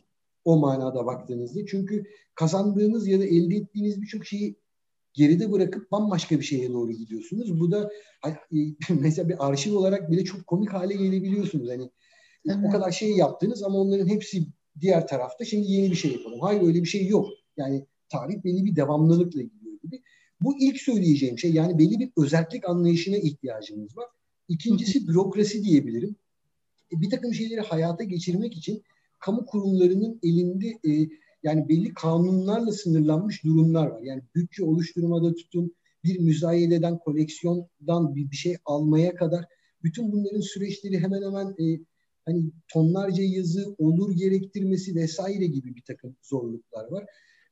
o manada baktığınızda. Çünkü kazandığınız ya da elde ettiğiniz birçok şeyi geride bırakıp bambaşka bir şeye doğru gidiyorsunuz. Bu da e, mesela bir arşiv olarak bile çok komik hale gelebiliyorsunuz. Hani evet. o kadar şey yaptınız ama onların hepsi diğer tarafta şimdi yeni bir şey yapalım. Hayır öyle bir şey yok. Yani tarih belli bir devamlılıkla gidiyor gibi. Bu ilk söyleyeceğim şey yani belli bir özellik anlayışına ihtiyacımız var. İkincisi bürokrasi diyebilirim. E, bir takım şeyleri hayata geçirmek için kamu kurumlarının elinde e, yani belli kanunlarla sınırlanmış durumlar var. Yani bütçe oluşturmada tutun, bir müzayededen, koleksiyondan bir, bir şey almaya kadar bütün bunların süreçleri hemen hemen e, hani tonlarca yazı olur gerektirmesi vesaire gibi bir takım zorluklar var.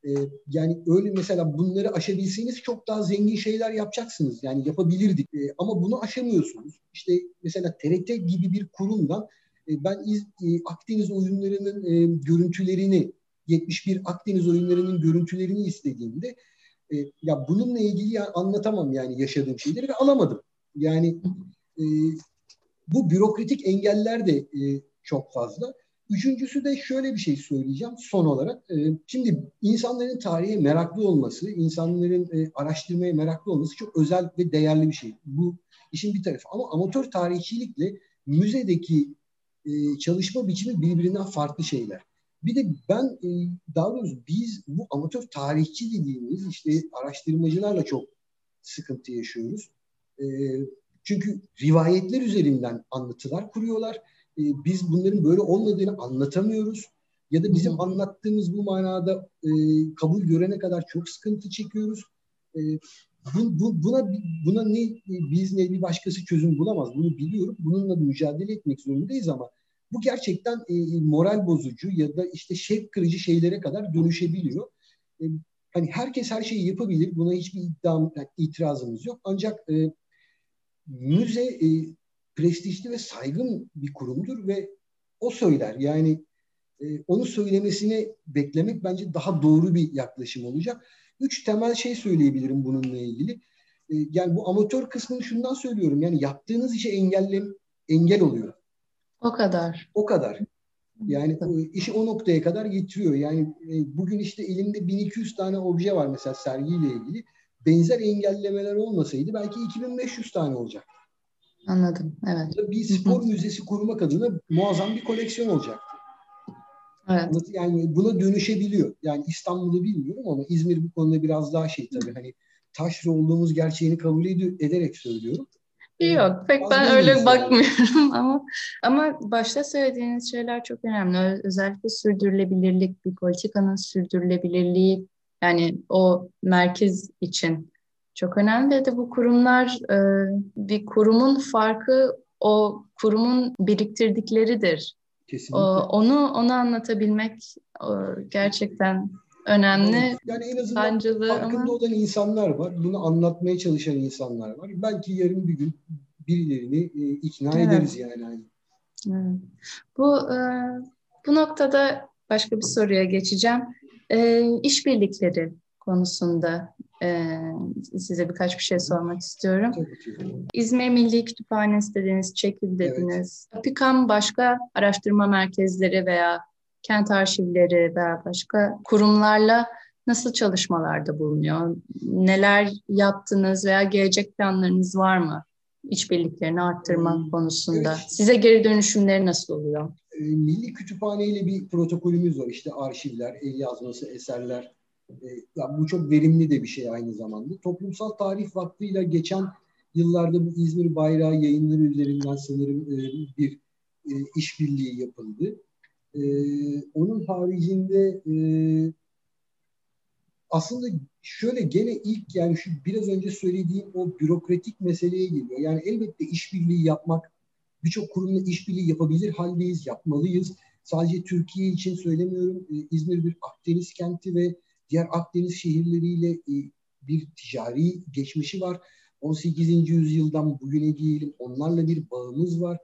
Ee, yani öyle mesela bunları aşabilseniz çok daha zengin şeyler yapacaksınız. Yani yapabilirdik. Ee, ama bunu aşamıyorsunuz. İşte mesela TRT gibi bir kurumdan e, ben İz, e, Akdeniz oyunlarının e, görüntülerini 71 Akdeniz oyunlarının görüntülerini istediğimde e, ya bununla ilgili ya, anlatamam yani yaşadığım şeyleri ve alamadım. Yani e, bu bürokratik engeller de e, çok fazla. Üçüncüsü de şöyle bir şey söyleyeceğim son olarak. E, şimdi insanların tarihe meraklı olması, insanların e, araştırmaya meraklı olması çok özel ve değerli bir şey. Bu işin bir tarafı. Ama amatör tarihçilikle müzedeki e, çalışma biçimi birbirinden farklı şeyler. Bir de ben daha doğrusu biz bu amatör tarihçi dediğimiz işte araştırmacılarla çok sıkıntı yaşıyoruz. E, çünkü rivayetler üzerinden anlatılar kuruyorlar. E, biz bunların böyle olmadığını anlatamıyoruz. Ya da bizim anlattığımız bu manada e, kabul görene kadar çok sıkıntı çekiyoruz. E, bu, bu, buna buna ne biz ne bir başkası çözüm bulamaz. Bunu biliyorum. Bununla mücadele etmek zorundayız ama bu gerçekten e, moral bozucu ya da işte şevk kırıcı şeylere kadar dönüşebiliyor. E, hani herkes her şeyi yapabilir. Buna hiçbir iddiam, itirazımız yok. Ancak e, müze e, prestijli ve saygın bir kurumdur ve o söyler. Yani e, onu söylemesini beklemek bence daha doğru bir yaklaşım olacak. Üç temel şey söyleyebilirim bununla ilgili. E, yani bu amatör kısmını şundan söylüyorum. Yani yaptığınız işe engelle, engel oluyor. O kadar. O kadar. Yani o, işi o noktaya kadar getiriyor. Yani e, bugün işte elimde 1200 tane obje var mesela sergiyle ilgili benzer engellemeler olmasaydı belki 2500 tane olacak. Anladım. Evet. Bir spor müzesi kurmak adına muazzam bir koleksiyon olacaktı. Evet. Yani buna dönüşebiliyor. Yani İstanbul'u bilmiyorum ama İzmir bu konuda biraz daha şey tabii hani taşra olduğumuz gerçeğini kabul ed- ederek söylüyorum. Yok pek Az ben öyle bakmıyorum ama ama başta söylediğiniz şeyler çok önemli. Özellikle sürdürülebilirlik, bir politikanın sürdürülebilirliği yani o merkez için çok önemli de bu kurumlar e, bir kurumun farkı o kurumun biriktirdikleridir. Kesinlikle. O, onu onu anlatabilmek o, gerçekten önemli. Yani en azından sancılı farkında ama... olan insanlar var. Bunu anlatmaya çalışan insanlar var. Belki yarın bir gün birilerini e, ikna evet. ederiz yani. Evet. Bu e, bu noktada başka bir soruya geçeceğim. E, işbirlikleri konusunda e, size birkaç bir şey sormak istiyorum. İzmir Milli Kütüphanesi dediniz, Çekil dediniz. Evet. Apikam başka araştırma merkezleri veya kent arşivleri veya başka kurumlarla nasıl çalışmalarda bulunuyor? Neler yaptınız veya gelecek planlarınız var mı? işbirliklerini arttırmak hmm. konusunda? Evet. Size geri dönüşümleri nasıl oluyor? E, Milli Kütüphane ile bir protokolümüz var. İşte arşivler, el yazması, eserler. E, yani bu çok verimli de bir şey aynı zamanda. Toplumsal Tarih Vakfı ile geçen yıllarda bu İzmir Bayrağı yayınları üzerinden sanırım e, bir e, işbirliği yapıldı. E, onun haricinde e, aslında şöyle gene ilk yani şu biraz önce söylediğim o bürokratik meseleye geliyor. Yani elbette işbirliği yapmak birçok kurumla işbirliği yapabilir haldeyiz, yapmalıyız. Sadece Türkiye için söylemiyorum. Ee, İzmir bir Akdeniz kenti ve diğer Akdeniz şehirleriyle e, bir ticari geçmişi var. 18. yüzyıldan bugüne diyelim onlarla bir bağımız var.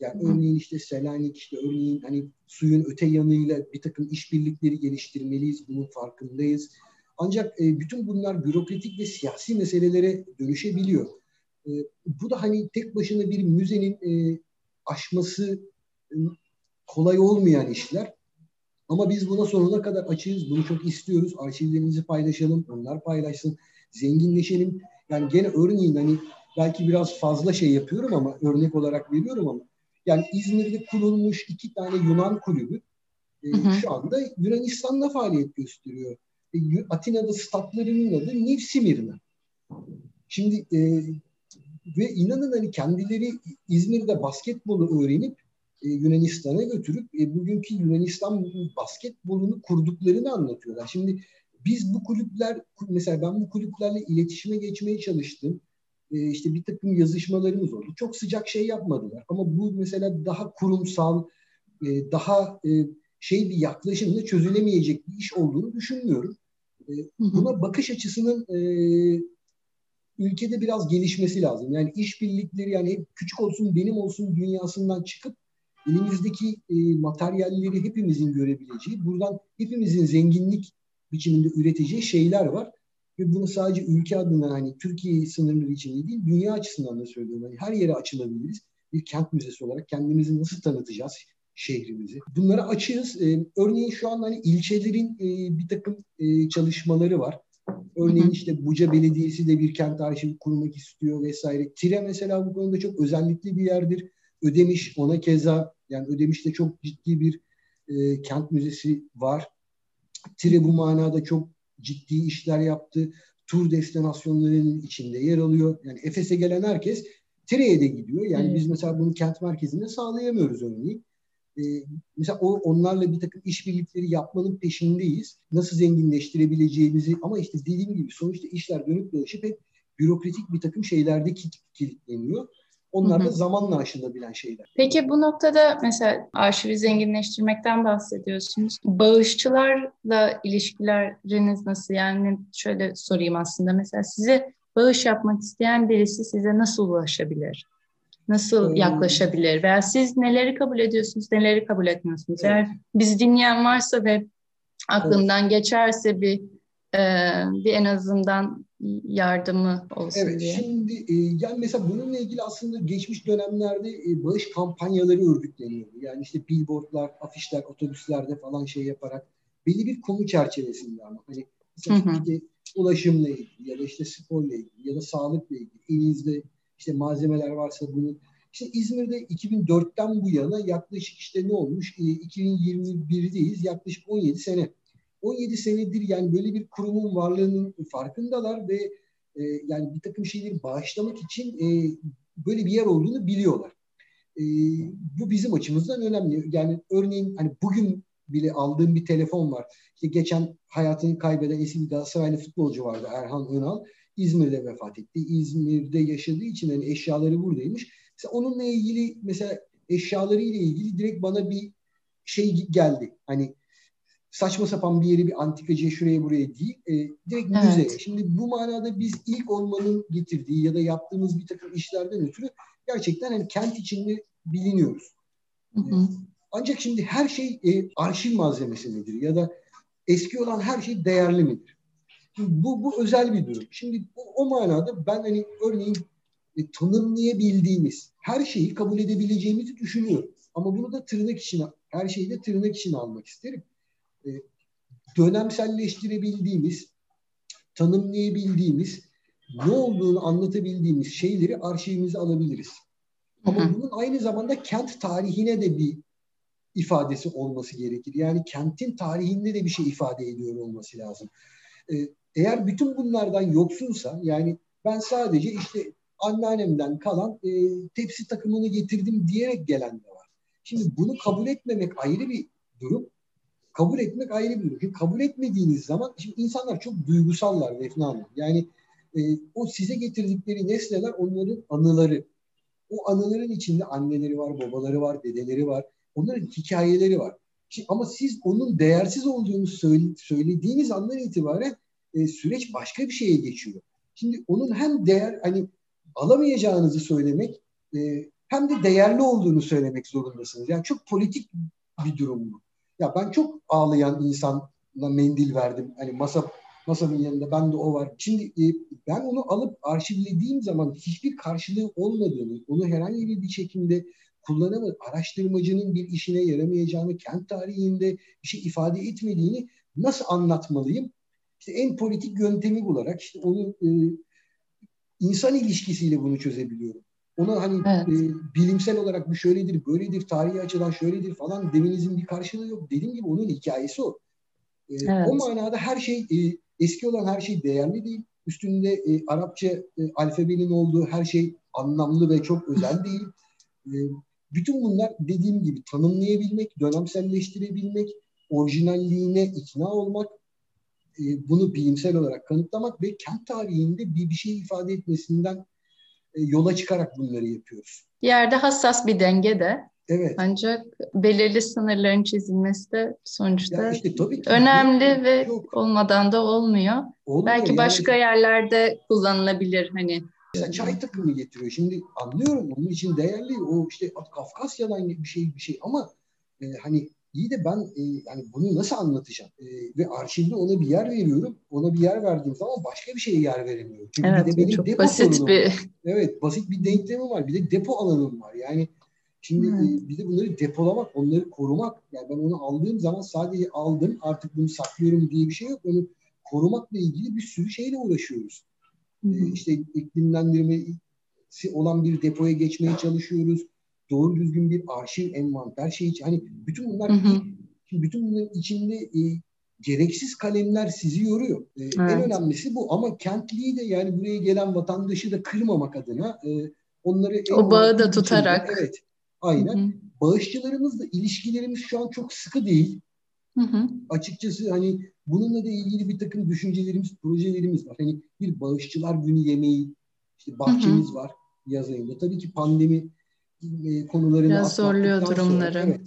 Yani Hı. örneğin işte Selanik işte örneğin hani suyun öte yanıyla bir takım işbirlikleri geliştirmeliyiz. Bunun farkındayız. Ancak e, bütün bunlar bürokratik ve siyasi meselelere dönüşebiliyor. E, bu da hani tek başına bir müzenin e, aşması e, kolay olmayan işler. Ama biz buna sonuna kadar açığız. Bunu çok istiyoruz. Arşivlerimizi paylaşalım. Onlar paylaşsın. Zenginleşelim. Yani gene örneğin hani belki biraz fazla şey yapıyorum ama örnek olarak veriyorum ama yani İzmir'de kurulmuş iki tane Yunan kulübü e, hı hı. şu anda Yunanistan'da faaliyet gösteriyor. E, Atina'da statlarının adı Niv Simirna. Şimdi e, ve inanın hani kendileri İzmir'de basketbolu öğrenip e, Yunanistan'a götürüp e, bugünkü Yunanistan basketbolunu kurduklarını anlatıyorlar. Şimdi biz bu kulüpler mesela ben bu kulüplerle iletişime geçmeye çalıştım. E, işte bir takım yazışmalarımız oldu. Çok sıcak şey yapmadılar ama bu mesela daha kurumsal, e, daha e, şey bir yaklaşımla çözülemeyecek bir iş olduğunu düşünmüyorum. E, buna bakış açısının e, ülkede biraz gelişmesi lazım. Yani işbirlikleri yani hep küçük olsun benim olsun dünyasından çıkıp elimizdeki e, materyalleri hepimizin görebileceği, buradan hepimizin zenginlik biçiminde üreteceği şeyler var. Ve bunu sadece ülke adına hani Türkiye sınırları için değil, dünya açısından da söylüyorum. Yani her yere açılabiliriz. Bir kent müzesi olarak kendimizi nasıl tanıtacağız şehrimizi? Bunlara açığız. Ee, örneğin şu an hani ilçelerin e, bir takım e, çalışmaları var. Örneğin işte Buca Belediyesi de bir kent arşivi kurmak istiyor vesaire. Tire mesela bu konuda çok özellikli bir yerdir. Ödemiş ona keza yani Ödemiş'te çok ciddi bir e, kent müzesi var. Tire bu manada çok ciddi işler yaptı. Tur destinasyonlarının içinde yer alıyor. Yani Efes'e gelen herkes Tire'ye de gidiyor. Yani evet. biz mesela bunu kent merkezinde sağlayamıyoruz örneğin. Ee, mesela o, onlarla bir takım işbirlikleri yapmanın peşindeyiz. Nasıl zenginleştirebileceğimizi ama işte dediğim gibi sonuçta işler dönüp dolaşıp hep bürokratik bir takım şeylerde kilitleniyor. Onlar da zamanla aşılabilen şeyler. Peki bu noktada mesela arşivi zenginleştirmekten bahsediyorsunuz. Bağışçılarla ilişkileriniz nasıl? Yani şöyle sorayım aslında. Mesela size bağış yapmak isteyen birisi size nasıl ulaşabilir? Nasıl yaklaşabilir? Veya siz neleri kabul ediyorsunuz, neleri kabul etmiyorsunuz? Evet. Eğer bizi dinleyen varsa ve aklından evet. geçerse bir e, bir en azından yardımı olsun evet, diye. Şimdi e, yani mesela bununla ilgili aslında geçmiş dönemlerde e, bağış kampanyaları örgütleniyordu. Yani işte billboardlar, afişler, otobüslerde falan şey yaparak belli bir konu çerçevesinde ama hani mesela hı hı. işte ulaşımla ilgili ya da işte sporla ilgili ya da sağlıkla ilgili elinizde işte malzemeler varsa bunu işte İzmir'de 2004'ten bu yana yaklaşık işte ne olmuş? E, 2021'deyiz. Yaklaşık 17 sene 17 senedir yani böyle bir kurumun varlığının farkındalar ve e, yani bir takım şeyleri bağışlamak için e, böyle bir yer olduğunu biliyorlar. E, bu bizim açımızdan önemli. Yani örneğin hani bugün bile aldığım bir telefon var. İşte geçen hayatını kaybeden eski bir Galatasaraylı futbolcu vardı Erhan Önal. İzmir'de vefat etti. İzmir'de yaşadığı için hani eşyaları buradaymış. Mesela onunla ilgili mesela eşyaları ile ilgili direkt bana bir şey geldi. Hani saçma sapan bir yeri bir antikacıya şuraya buraya değil. E, direkt evet. müzeye. Şimdi bu manada biz ilk olmanın getirdiği ya da yaptığımız bir takım işlerden ötürü gerçekten hani kent içinde biliniyoruz. Hı hı. Ancak şimdi her şey e, arşiv malzemesi midir ya da eski olan her şey değerli midir? Bu, bu özel bir durum. Şimdi o, o manada ben hani örneğin e, tanımlayabildiğimiz her şeyi kabul edebileceğimizi düşünüyorum. Ama bunu da tırnak içine, her şeyi de tırnak içine almak isterim. E, dönemselleştirebildiğimiz, tanımlayabildiğimiz ne olduğunu anlatabildiğimiz şeyleri arşivimize alabiliriz. Ama bunun aynı zamanda kent tarihine de bir ifadesi olması gerekir. Yani kentin tarihinde de bir şey ifade ediyor olması lazım. Ee, eğer bütün bunlardan yoksunsa yani ben sadece işte anneannemden kalan e, tepsi takımını getirdim diyerek gelen de var. Şimdi bunu kabul etmemek ayrı bir durum. Kabul etmek ayrı bir durum. Şimdi kabul etmediğiniz zaman şimdi insanlar çok duygusallar Defne Hanım. Yani e, o size getirdikleri nesneler onların anıları. O anıların içinde anneleri var, babaları var, dedeleri var. Onların hikayeleri var. Şimdi, ama siz onun değersiz olduğunu söyle, söylediğiniz andan itibaren e, süreç başka bir şeye geçiyor. Şimdi onun hem değer hani alamayacağınızı söylemek e, hem de değerli olduğunu söylemek zorundasınız. Yani çok politik bir durum bu. Ya ben çok ağlayan insanla mendil verdim. Hani masa masanın yanında ben de o var. Şimdi e, ben onu alıp arşivlediğim zaman hiçbir karşılığı olmadığını, onu herhangi bir şekilde kullanamadı, araştırmacının bir işine yaramayacağını, kent tarihinde bir şey ifade etmediğini nasıl anlatmalıyım? İşte en politik yöntemi bularak işte onu e, insan ilişkisiyle bunu çözebiliyorum. Ona hani evet. e, bilimsel olarak bu şöyledir, böyledir, tarihi açıdan şöyledir falan demenizin bir karşılığı yok. Dediğim gibi onun hikayesi o. E, evet. O manada her şey e, eski olan her şey değerli değil. Üstünde e, Arapça e, alfabenin olduğu her şey anlamlı ve çok özel değil. E, bütün bunlar dediğim gibi tanımlayabilmek, dönemselleştirebilmek, orijinalliğine ikna olmak, bunu bilimsel olarak kanıtlamak ve kent tarihinde bir, bir şey ifade etmesinden e, yola çıkarak bunları yapıyoruz. Bir yerde hassas bir denge de. Evet. Ancak belirli sınırların çizilmesi de sonuçta işte, tabii ki, önemli ve yok. olmadan da olmuyor. olmuyor. Belki yani, başka yerlerde kullanılabilir hani. Mesela çay takımı getiriyor. Şimdi anlıyorum onun için değerli. O işte Kafkasya'dan bir şey bir şey ama e, hani İyi de ben e, yani bunu nasıl anlatacağım? E, ve arşivde ona bir yer veriyorum. Ona bir yer verdiğim zaman başka bir şeye yer veremiyorum. Çünkü evet, bir de benim çok depo basit bir... Var. Evet, basit bir denklemim var. Bir de depo alanım var. Yani şimdi hmm. e, bir de bunları depolamak, onları korumak. Yani ben onu aldığım zaman sadece aldım, artık bunu saklıyorum diye bir şey yok. Onu korumakla ilgili bir sürü şeyle uğraşıyoruz. Hmm. E, işte iklimlendirmesi olan bir depoya geçmeye çalışıyoruz doğru düzgün bir arşiv, envanter şey hani bütün bunlar hı hı. Şimdi bütün bunların içinde e, gereksiz kalemler sizi yoruyor. E, evet. En önemlisi bu ama kentliyi de yani buraya gelen vatandaşı da kırmamak adına e, onları o bağı da tutarak. Içinde, evet. Aynen. Hı hı. Bağışçılarımızla ilişkilerimiz şu an çok sıkı değil. Hı hı. Açıkçası hani bununla da ilgili bir takım düşüncelerimiz, projelerimiz var. Hani bir bağışçılar günü yemeği, işte bahçemiz hı hı. var yaz ayında. Tabii ki pandemi e, konularını Biraz zorluyor durumları. Sonra, evet.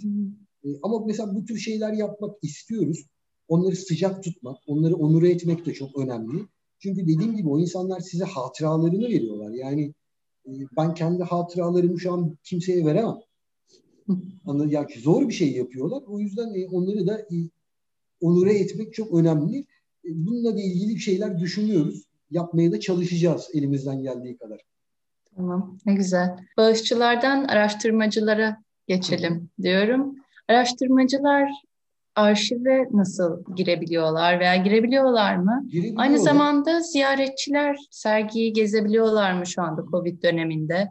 E, ama mesela bu tür şeyler yapmak istiyoruz. Onları sıcak tutmak, onları onur etmek de çok önemli. Çünkü dediğim gibi o insanlar size hatıralarını veriyorlar. Yani e, ben kendi hatıralarımı şu an kimseye veremem. Anladın? Ya zor bir şey yapıyorlar. O yüzden e, onları da e, onure etmek çok önemli. E, bununla da ilgili şeyler düşünüyoruz. Yapmaya da çalışacağız elimizden geldiği kadar. Tamam, ne güzel. Bağışçılardan araştırmacılara geçelim diyorum. Araştırmacılar arşive nasıl girebiliyorlar veya girebiliyorlar mı? Aynı zamanda ziyaretçiler sergiyi gezebiliyorlar mı şu anda COVID döneminde?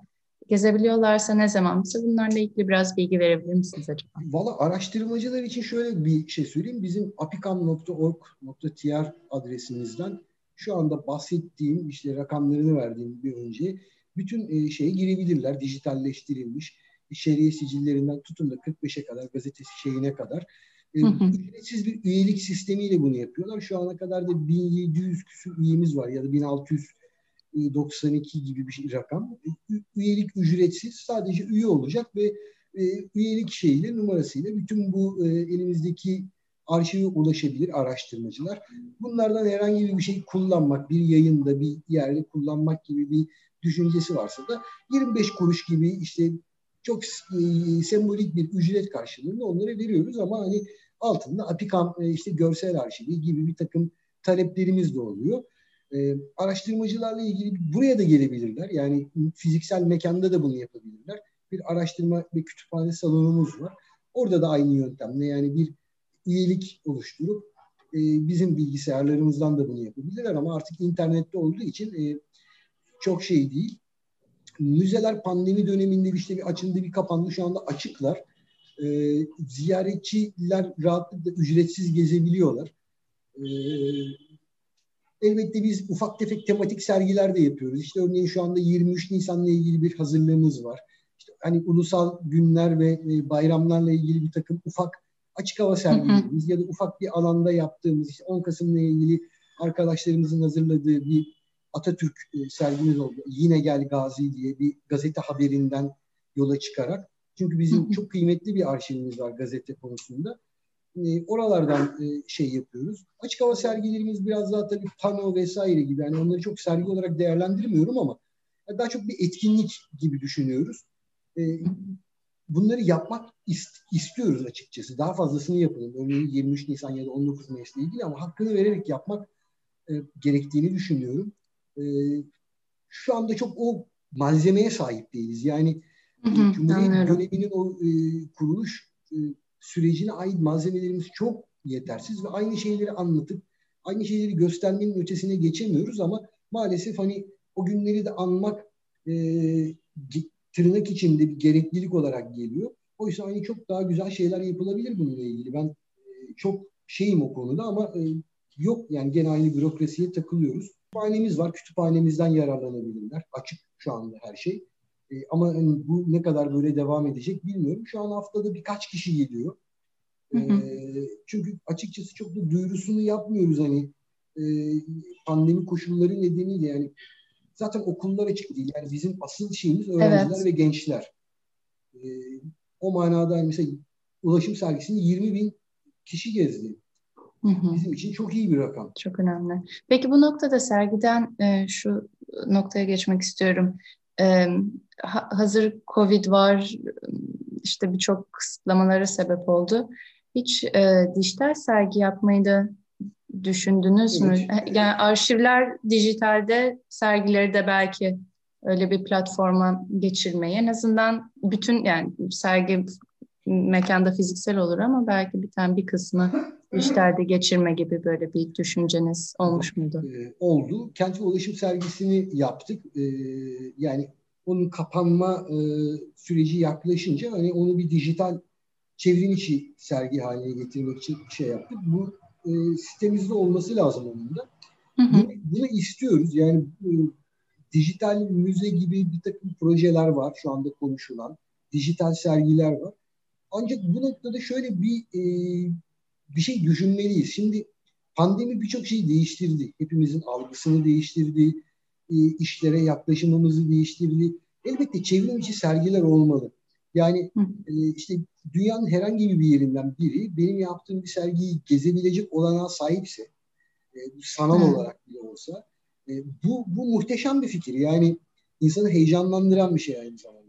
Gezebiliyorlarsa ne zaman? Bize bunlarla ilgili biraz bilgi verebilir misiniz acaba? Valla araştırmacılar için şöyle bir şey söyleyeyim. Bizim apikam.org.tr adresimizden şu anda bahsettiğim işte rakamlarını verdiğim bir önce bütün e, şeye girebilirler. Dijitalleştirilmiş şeriye sicillerinden tutun da 45'e kadar gazetesi şeyine kadar e, ücretsiz bir üyelik sistemiyle bunu yapıyorlar. Şu ana kadar da 1700 küsur üyemiz var ya da 1692 gibi bir şey, rakam. E, üyelik ücretsiz. Sadece üye olacak ve e, üyelik şeyiyle numarasıyla bütün bu e, elimizdeki arşive ulaşabilir araştırmacılar. Bunlardan herhangi bir şey kullanmak, bir yayında, bir yerde kullanmak gibi bir düşüncesi varsa da 25 kuruş gibi işte çok e, sembolik bir ücret karşılığında onlara veriyoruz ama hani altında Apikam e, işte görsel arşivi gibi bir takım taleplerimiz de oluyor. E, araştırmacılarla ilgili buraya da gelebilirler. Yani fiziksel mekanda da bunu yapabilirler. Bir araştırma ve kütüphane salonumuz var. Orada da aynı yöntemle yani bir üyelik oluşturup e, bizim bilgisayarlarımızdan da bunu yapabilirler ama artık internette olduğu için e, çok şey değil. Müzeler pandemi döneminde işte bir açıldı bir kapandı. Şu anda açıklar. E, ziyaretçiler rahatlıkla ücretsiz gezebiliyorlar. E, elbette biz ufak tefek tematik sergiler de yapıyoruz. İşte örneğin şu anda 23 Nisan'la ilgili bir hazırlığımız var. İşte hani ulusal günler ve e, bayramlarla ilgili bir takım ufak açık hava sergilerimiz ya da ufak bir alanda yaptığımız işte 10 Kasım'la ilgili arkadaşlarımızın hazırladığı bir Atatürk e, sergimiz oldu. Yine Gel Gazi diye bir gazete haberinden yola çıkarak. Çünkü bizim çok kıymetli bir arşivimiz var gazete konusunda. E, oralardan e, şey yapıyoruz. Açık hava sergilerimiz biraz daha tabii pano vesaire gibi. Yani onları çok sergi olarak değerlendirmiyorum ama daha çok bir etkinlik gibi düşünüyoruz. E, bunları yapmak ist- istiyoruz açıkçası. Daha fazlasını yapalım. Örneğin 23 Nisan ya da 19 Mayıs'la ilgili ama hakkını vererek yapmak e, gerektiğini düşünüyorum. E, şu anda çok o malzemeye sahip değiliz. Yani hı hı, Cumhuriyet anlıyorum. döneminin o e, kuruluş e, sürecine ait malzemelerimiz çok yetersiz ve aynı şeyleri anlatıp aynı şeyleri göstermenin ötesine geçemiyoruz ama maalesef hani o günleri de anmak e, tırnak içinde bir gereklilik olarak geliyor. Oysa hani çok daha güzel şeyler yapılabilir bununla ilgili. Ben e, çok şeyim o konuda ama e, yok yani gene aynı bürokrasiye takılıyoruz. Kütüphanemiz var. Kütüphanemizden yararlanabilirler. Açık şu anda her şey. E, ama hani bu ne kadar böyle devam edecek bilmiyorum. Şu an haftada birkaç kişi geliyor. E, çünkü açıkçası çok da duyurusunu yapmıyoruz hani e, pandemi koşulları nedeniyle yani zaten okullar açık değil. Yani bizim asıl şeyimiz öğrenciler evet. ve gençler. E, o manada mesela ulaşım sergisini 20 bin kişi gezdi. Hı hı. Bizim için çok iyi bir rakam. Çok önemli. Peki bu noktada sergiden e, şu noktaya geçmek istiyorum. E, ha, hazır Covid var, işte birçok kısıtlamalara sebep oldu. Hiç e, dijital sergi yapmayı da düşündünüz evet. mü? Yani arşivler dijitalde, sergileri de belki öyle bir platforma geçirmeyi en azından bütün yani sergi mekanda fiziksel olur ama belki bir tane bir kısmı dijitalde geçirme gibi böyle bir düşünceniz olmuş muydu? Ee, oldu. Kent ulaşım sergisini yaptık. Ee, yani onun kapanma e, süreci yaklaşınca hani onu bir dijital çevrim içi sergi haline getirmek için şey yaptık. Bu e, sitemizde olması lazım onun da. Hı hı. Bunu, bunu istiyoruz. Yani e, dijital müze gibi bir takım projeler var şu anda konuşulan. Dijital sergiler var. Ancak bu noktada şöyle bir e, bir şey düşünmeliyiz. Şimdi pandemi birçok şeyi değiştirdi. Hepimizin algısını değiştirdi. E, işlere yaklaşımımızı değiştirdi. Elbette çevrim içi sergiler olmalı. Yani e, işte dünyanın herhangi bir yerinden biri benim yaptığım bir sergiyi gezebilecek olanağa sahipse e, sanal Hı. olarak bile olsa e, bu, bu muhteşem bir fikir. Yani insanı heyecanlandıran bir şey aynı zamanda.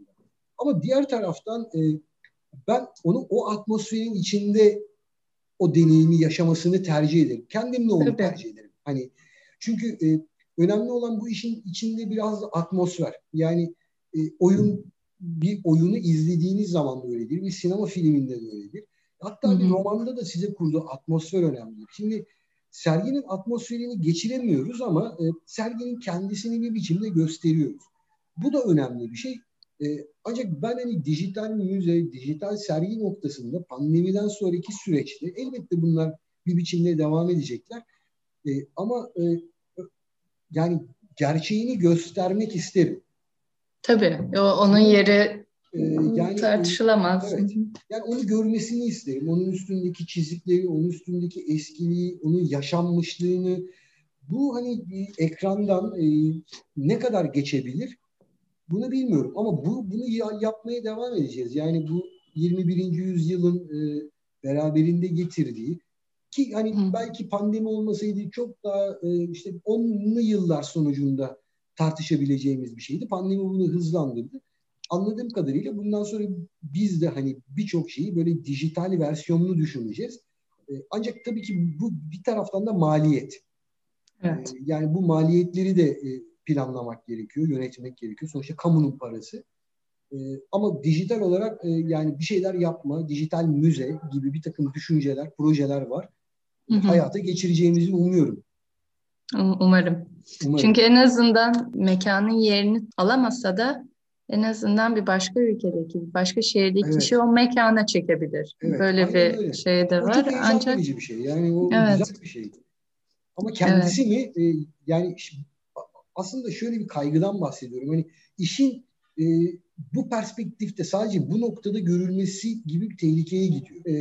Ama diğer taraftan e, ben onu o atmosferin içinde o deneyimi yaşamasını tercih ederim. Kendimle onu Tabii. tercih ederim. Hani çünkü e, önemli olan bu işin içinde biraz atmosfer. Yani e, oyun bir oyunu izlediğiniz zaman da öyledir. Bir sinema filminde de öyledir. Hatta Hı-hı. bir romanda da size kurduğu atmosfer önemli. Şimdi serginin atmosferini geçiremiyoruz ama e, serginin kendisini bir biçimde gösteriyoruz. Bu da önemli bir şey. E, ancak ben hani dijital müze, dijital sergi noktasında pandemiden sonraki süreçte elbette bunlar bir biçimde devam edecekler. E, ama e, yani gerçeğini göstermek isterim. Tabii. Onun yeri ee, yani tartışılamaz. Evet. Yani onu görmesini isterim. Onun üstündeki çizikleri, onun üstündeki eskiliği, onun yaşanmışlığını bu hani ekrandan e, ne kadar geçebilir bunu bilmiyorum. Ama bu bunu yapmaya devam edeceğiz. Yani bu 21. yüzyılın e, beraberinde getirdiği ki hani Hı. belki pandemi olmasaydı çok daha e, işte 10'lu yıllar sonucunda tartışabileceğimiz bir şeydi. Pandemi bunu hızlandırdı. Anladığım kadarıyla bundan sonra biz de hani birçok şeyi böyle dijital versiyonunu düşüneceğiz. E, ancak tabii ki bu bir taraftan da maliyet. Evet. E, yani bu maliyetleri de e, planlamak gerekiyor, yönetmek gerekiyor. Sonuçta kamunun parası. E, ama dijital olarak e, yani bir şeyler yapma, dijital müze gibi bir takım düşünceler, projeler var. Hı hı. Hayata geçireceğimizi umuyorum. Umarım. Umarım. Çünkü en azından mekanın yerini alamasa da en azından bir başka ülkedeki, başka şehirdeki evet. kişi o mekana çekebilir. Evet, Böyle bir öyle. şey de var. O çok Ancak bir şey. Yani o evet. güzel bir şey. Ama kendisini evet. e, yani aslında şöyle bir kaygıdan bahsediyorum. Hani işin e, bu perspektifte sadece bu noktada görülmesi gibi bir tehlikeye gidiyor. E,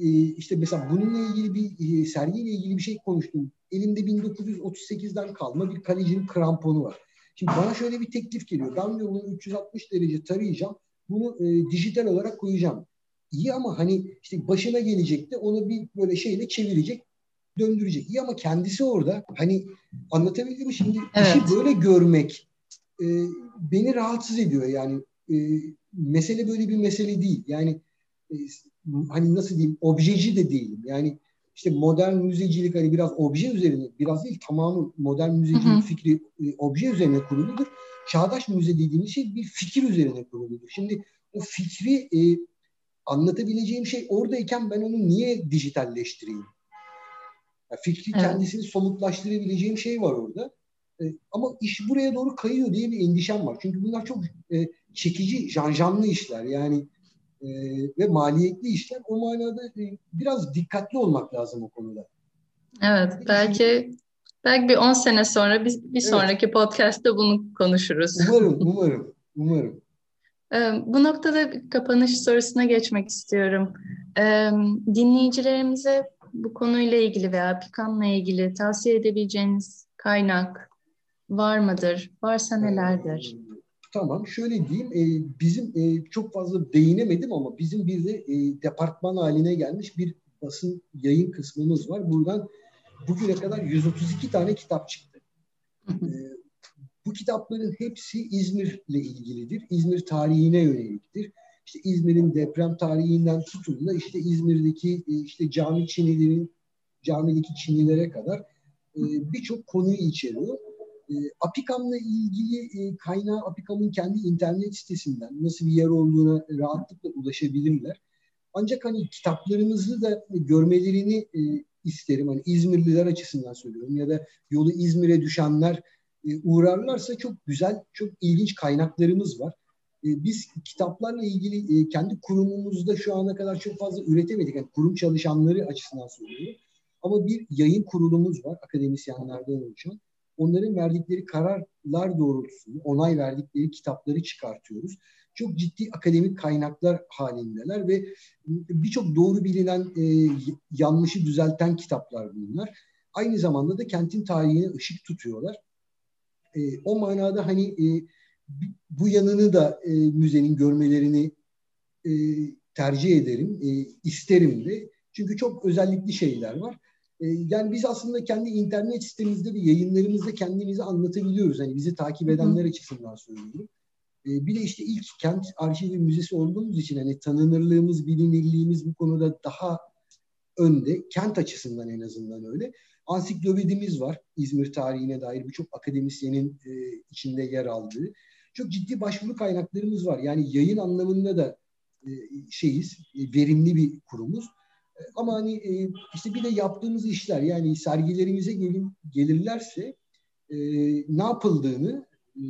e, işte mesela bununla ilgili bir e, sergiyle ilgili bir şey konuştum. Elimde 1938'den kalma bir kalecinin kramponu var. Şimdi bana şöyle bir teklif geliyor. Ben diyor bunu 360 derece tarayacağım. Bunu e, dijital olarak koyacağım. İyi ama hani işte başına gelecek de onu bir böyle şeyle çevirecek, döndürecek. İyi ama kendisi orada. Hani anlatabildim mi? Şimdi evet. işi böyle görmek e, beni rahatsız ediyor. Yani e, mesele böyle bir mesele değil. Yani e, hani nasıl diyeyim objeci de değilim. Yani işte modern müzecilik hani biraz obje üzerine, biraz değil tamamı modern müzecilik hı hı. fikri e, obje üzerine kuruludur. Çağdaş müze dediğimiz şey bir fikir üzerine kuruludur. Şimdi o fikri e, anlatabileceğim şey oradayken ben onu niye dijitalleştireyim? Yani fikri evet. kendisini somutlaştırabileceğim şey var orada. E, ama iş buraya doğru kayıyor diye bir endişem var. Çünkü bunlar çok e, çekici, janjanlı işler. Yani e, ve maliyetli işler. O manada e, biraz dikkatli olmak lazım o konuda. Evet, belki belki bir 10 sene sonra bir, bir sonraki evet. podcast'ta bunu konuşuruz. Umarım, umarım, umarım. Bu noktada kapanış sorusuna geçmek istiyorum. Dinleyicilerimize bu konuyla ilgili veya Pikan'la ilgili tavsiye edebileceğiniz kaynak var mıdır? Varsa nelerdir? Tamam şöyle diyeyim e, bizim e, çok fazla değinemedim ama bizim bir de e, departman haline gelmiş bir basın yayın kısmımız var. Buradan bugüne kadar 132 tane kitap çıktı. e, bu kitapların hepsi İzmir'le ilgilidir. İzmir tarihine yöneliktir. İşte İzmir'in deprem tarihinden tutun da işte İzmir'deki e, işte cami çinilerin camideki çinilere kadar e, birçok konuyu içeriyor. E, Apikam'la ilgili kaynağı Apikam'ın kendi internet sitesinden nasıl bir yer olduğuna rahatlıkla ulaşabilirler. Ancak hani kitaplarımızı da görmelerini isterim. Hani İzmirliler açısından söylüyorum ya da yolu İzmir'e düşenler uğrarlarsa çok güzel, çok ilginç kaynaklarımız var. E, biz kitaplarla ilgili e, kendi kurumumuzda şu ana kadar çok fazla üretemedik. Yani kurum çalışanları açısından söylüyorum. Ama bir yayın kurulumuz var akademisyenlerden oluşan onların verdikleri kararlar doğrultusunda onay verdikleri kitapları çıkartıyoruz. Çok ciddi akademik kaynaklar halindeler ve birçok doğru bilinen e, yanlışı düzelten kitaplar bunlar. Aynı zamanda da kentin tarihine ışık tutuyorlar. E, o manada hani e, bu yanını da e, müzenin görmelerini e, tercih ederim, e, isterim de. Çünkü çok özellikli şeyler var. Ee, yani biz aslında kendi internet sitemizde ve yayınlarımızda kendimizi anlatabiliyoruz. Hani bizi takip edenler açısından söylüyorum. Ee, bir de işte ilk kent arşivi müzesi olduğumuz için hani tanınırlığımız, bilinirliğimiz bu konuda daha önde. Kent açısından en azından öyle. Ansiklopedimiz var. İzmir tarihine dair birçok akademisyenin e, içinde yer aldığı. Çok ciddi başvuru kaynaklarımız var. Yani yayın anlamında da e, şeyiz, e, verimli bir kurumuz. Ama hani e, işte bir de yaptığımız işler yani sergilerimize gelin, gelirlerse e, ne yapıldığını e,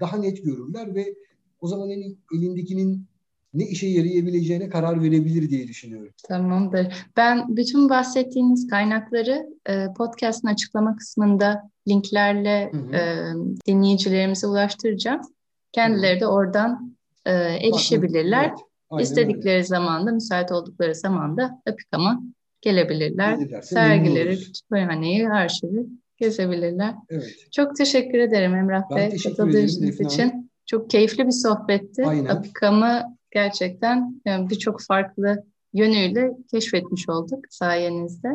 daha net görürler ve o zaman hani elindekinin ne işe yarayabileceğine karar verebilir diye düşünüyorum. Tamamdır. Ben bütün bahsettiğiniz kaynakları e, podcast'ın açıklama kısmında linklerle hı hı. E, dinleyicilerimize ulaştıracağım. Kendileri de oradan e, erişebilirler. Evet. Aynen İstedikleri öyle. zamanda, müsait oldukları zamanda Apikam'a gelebilirler. Gelirlerse Sergileri, kütüphaneyi, arşivi gezebilirler. Evet. Çok teşekkür ederim Emrah ben Bey katıldığınız için. Çok keyifli bir sohbetti. Aynen. Apikam'ı gerçekten yani birçok farklı yönüyle keşfetmiş olduk sayenizde.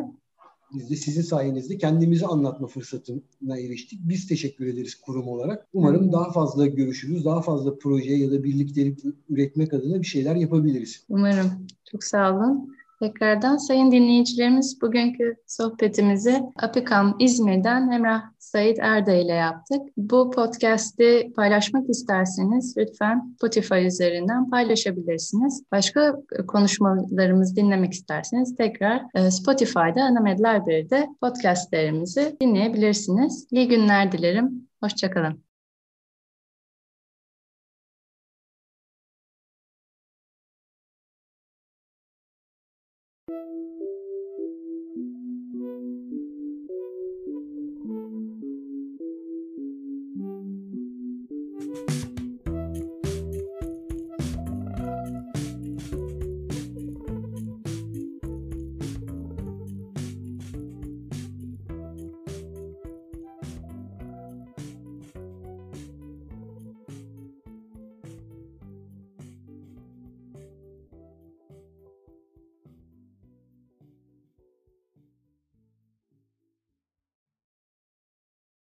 Biz de sizin sayenizde kendimizi anlatma fırsatına eriştik. Biz teşekkür ederiz kurum olarak. Umarım daha fazla görüşürüz. Daha fazla proje ya da birliktelik üretmek adına bir şeyler yapabiliriz. Umarım. Çok sağ olun. Tekrardan sayın dinleyicilerimiz bugünkü sohbetimizi Apikam İzmir'den Emrah Said Erda ile yaptık. Bu podcast'i paylaşmak isterseniz lütfen Spotify üzerinden paylaşabilirsiniz. Başka konuşmalarımızı dinlemek isterseniz tekrar e, Spotify'da Anamed Library'de podcastlerimizi dinleyebilirsiniz. İyi günler dilerim. Hoşçakalın.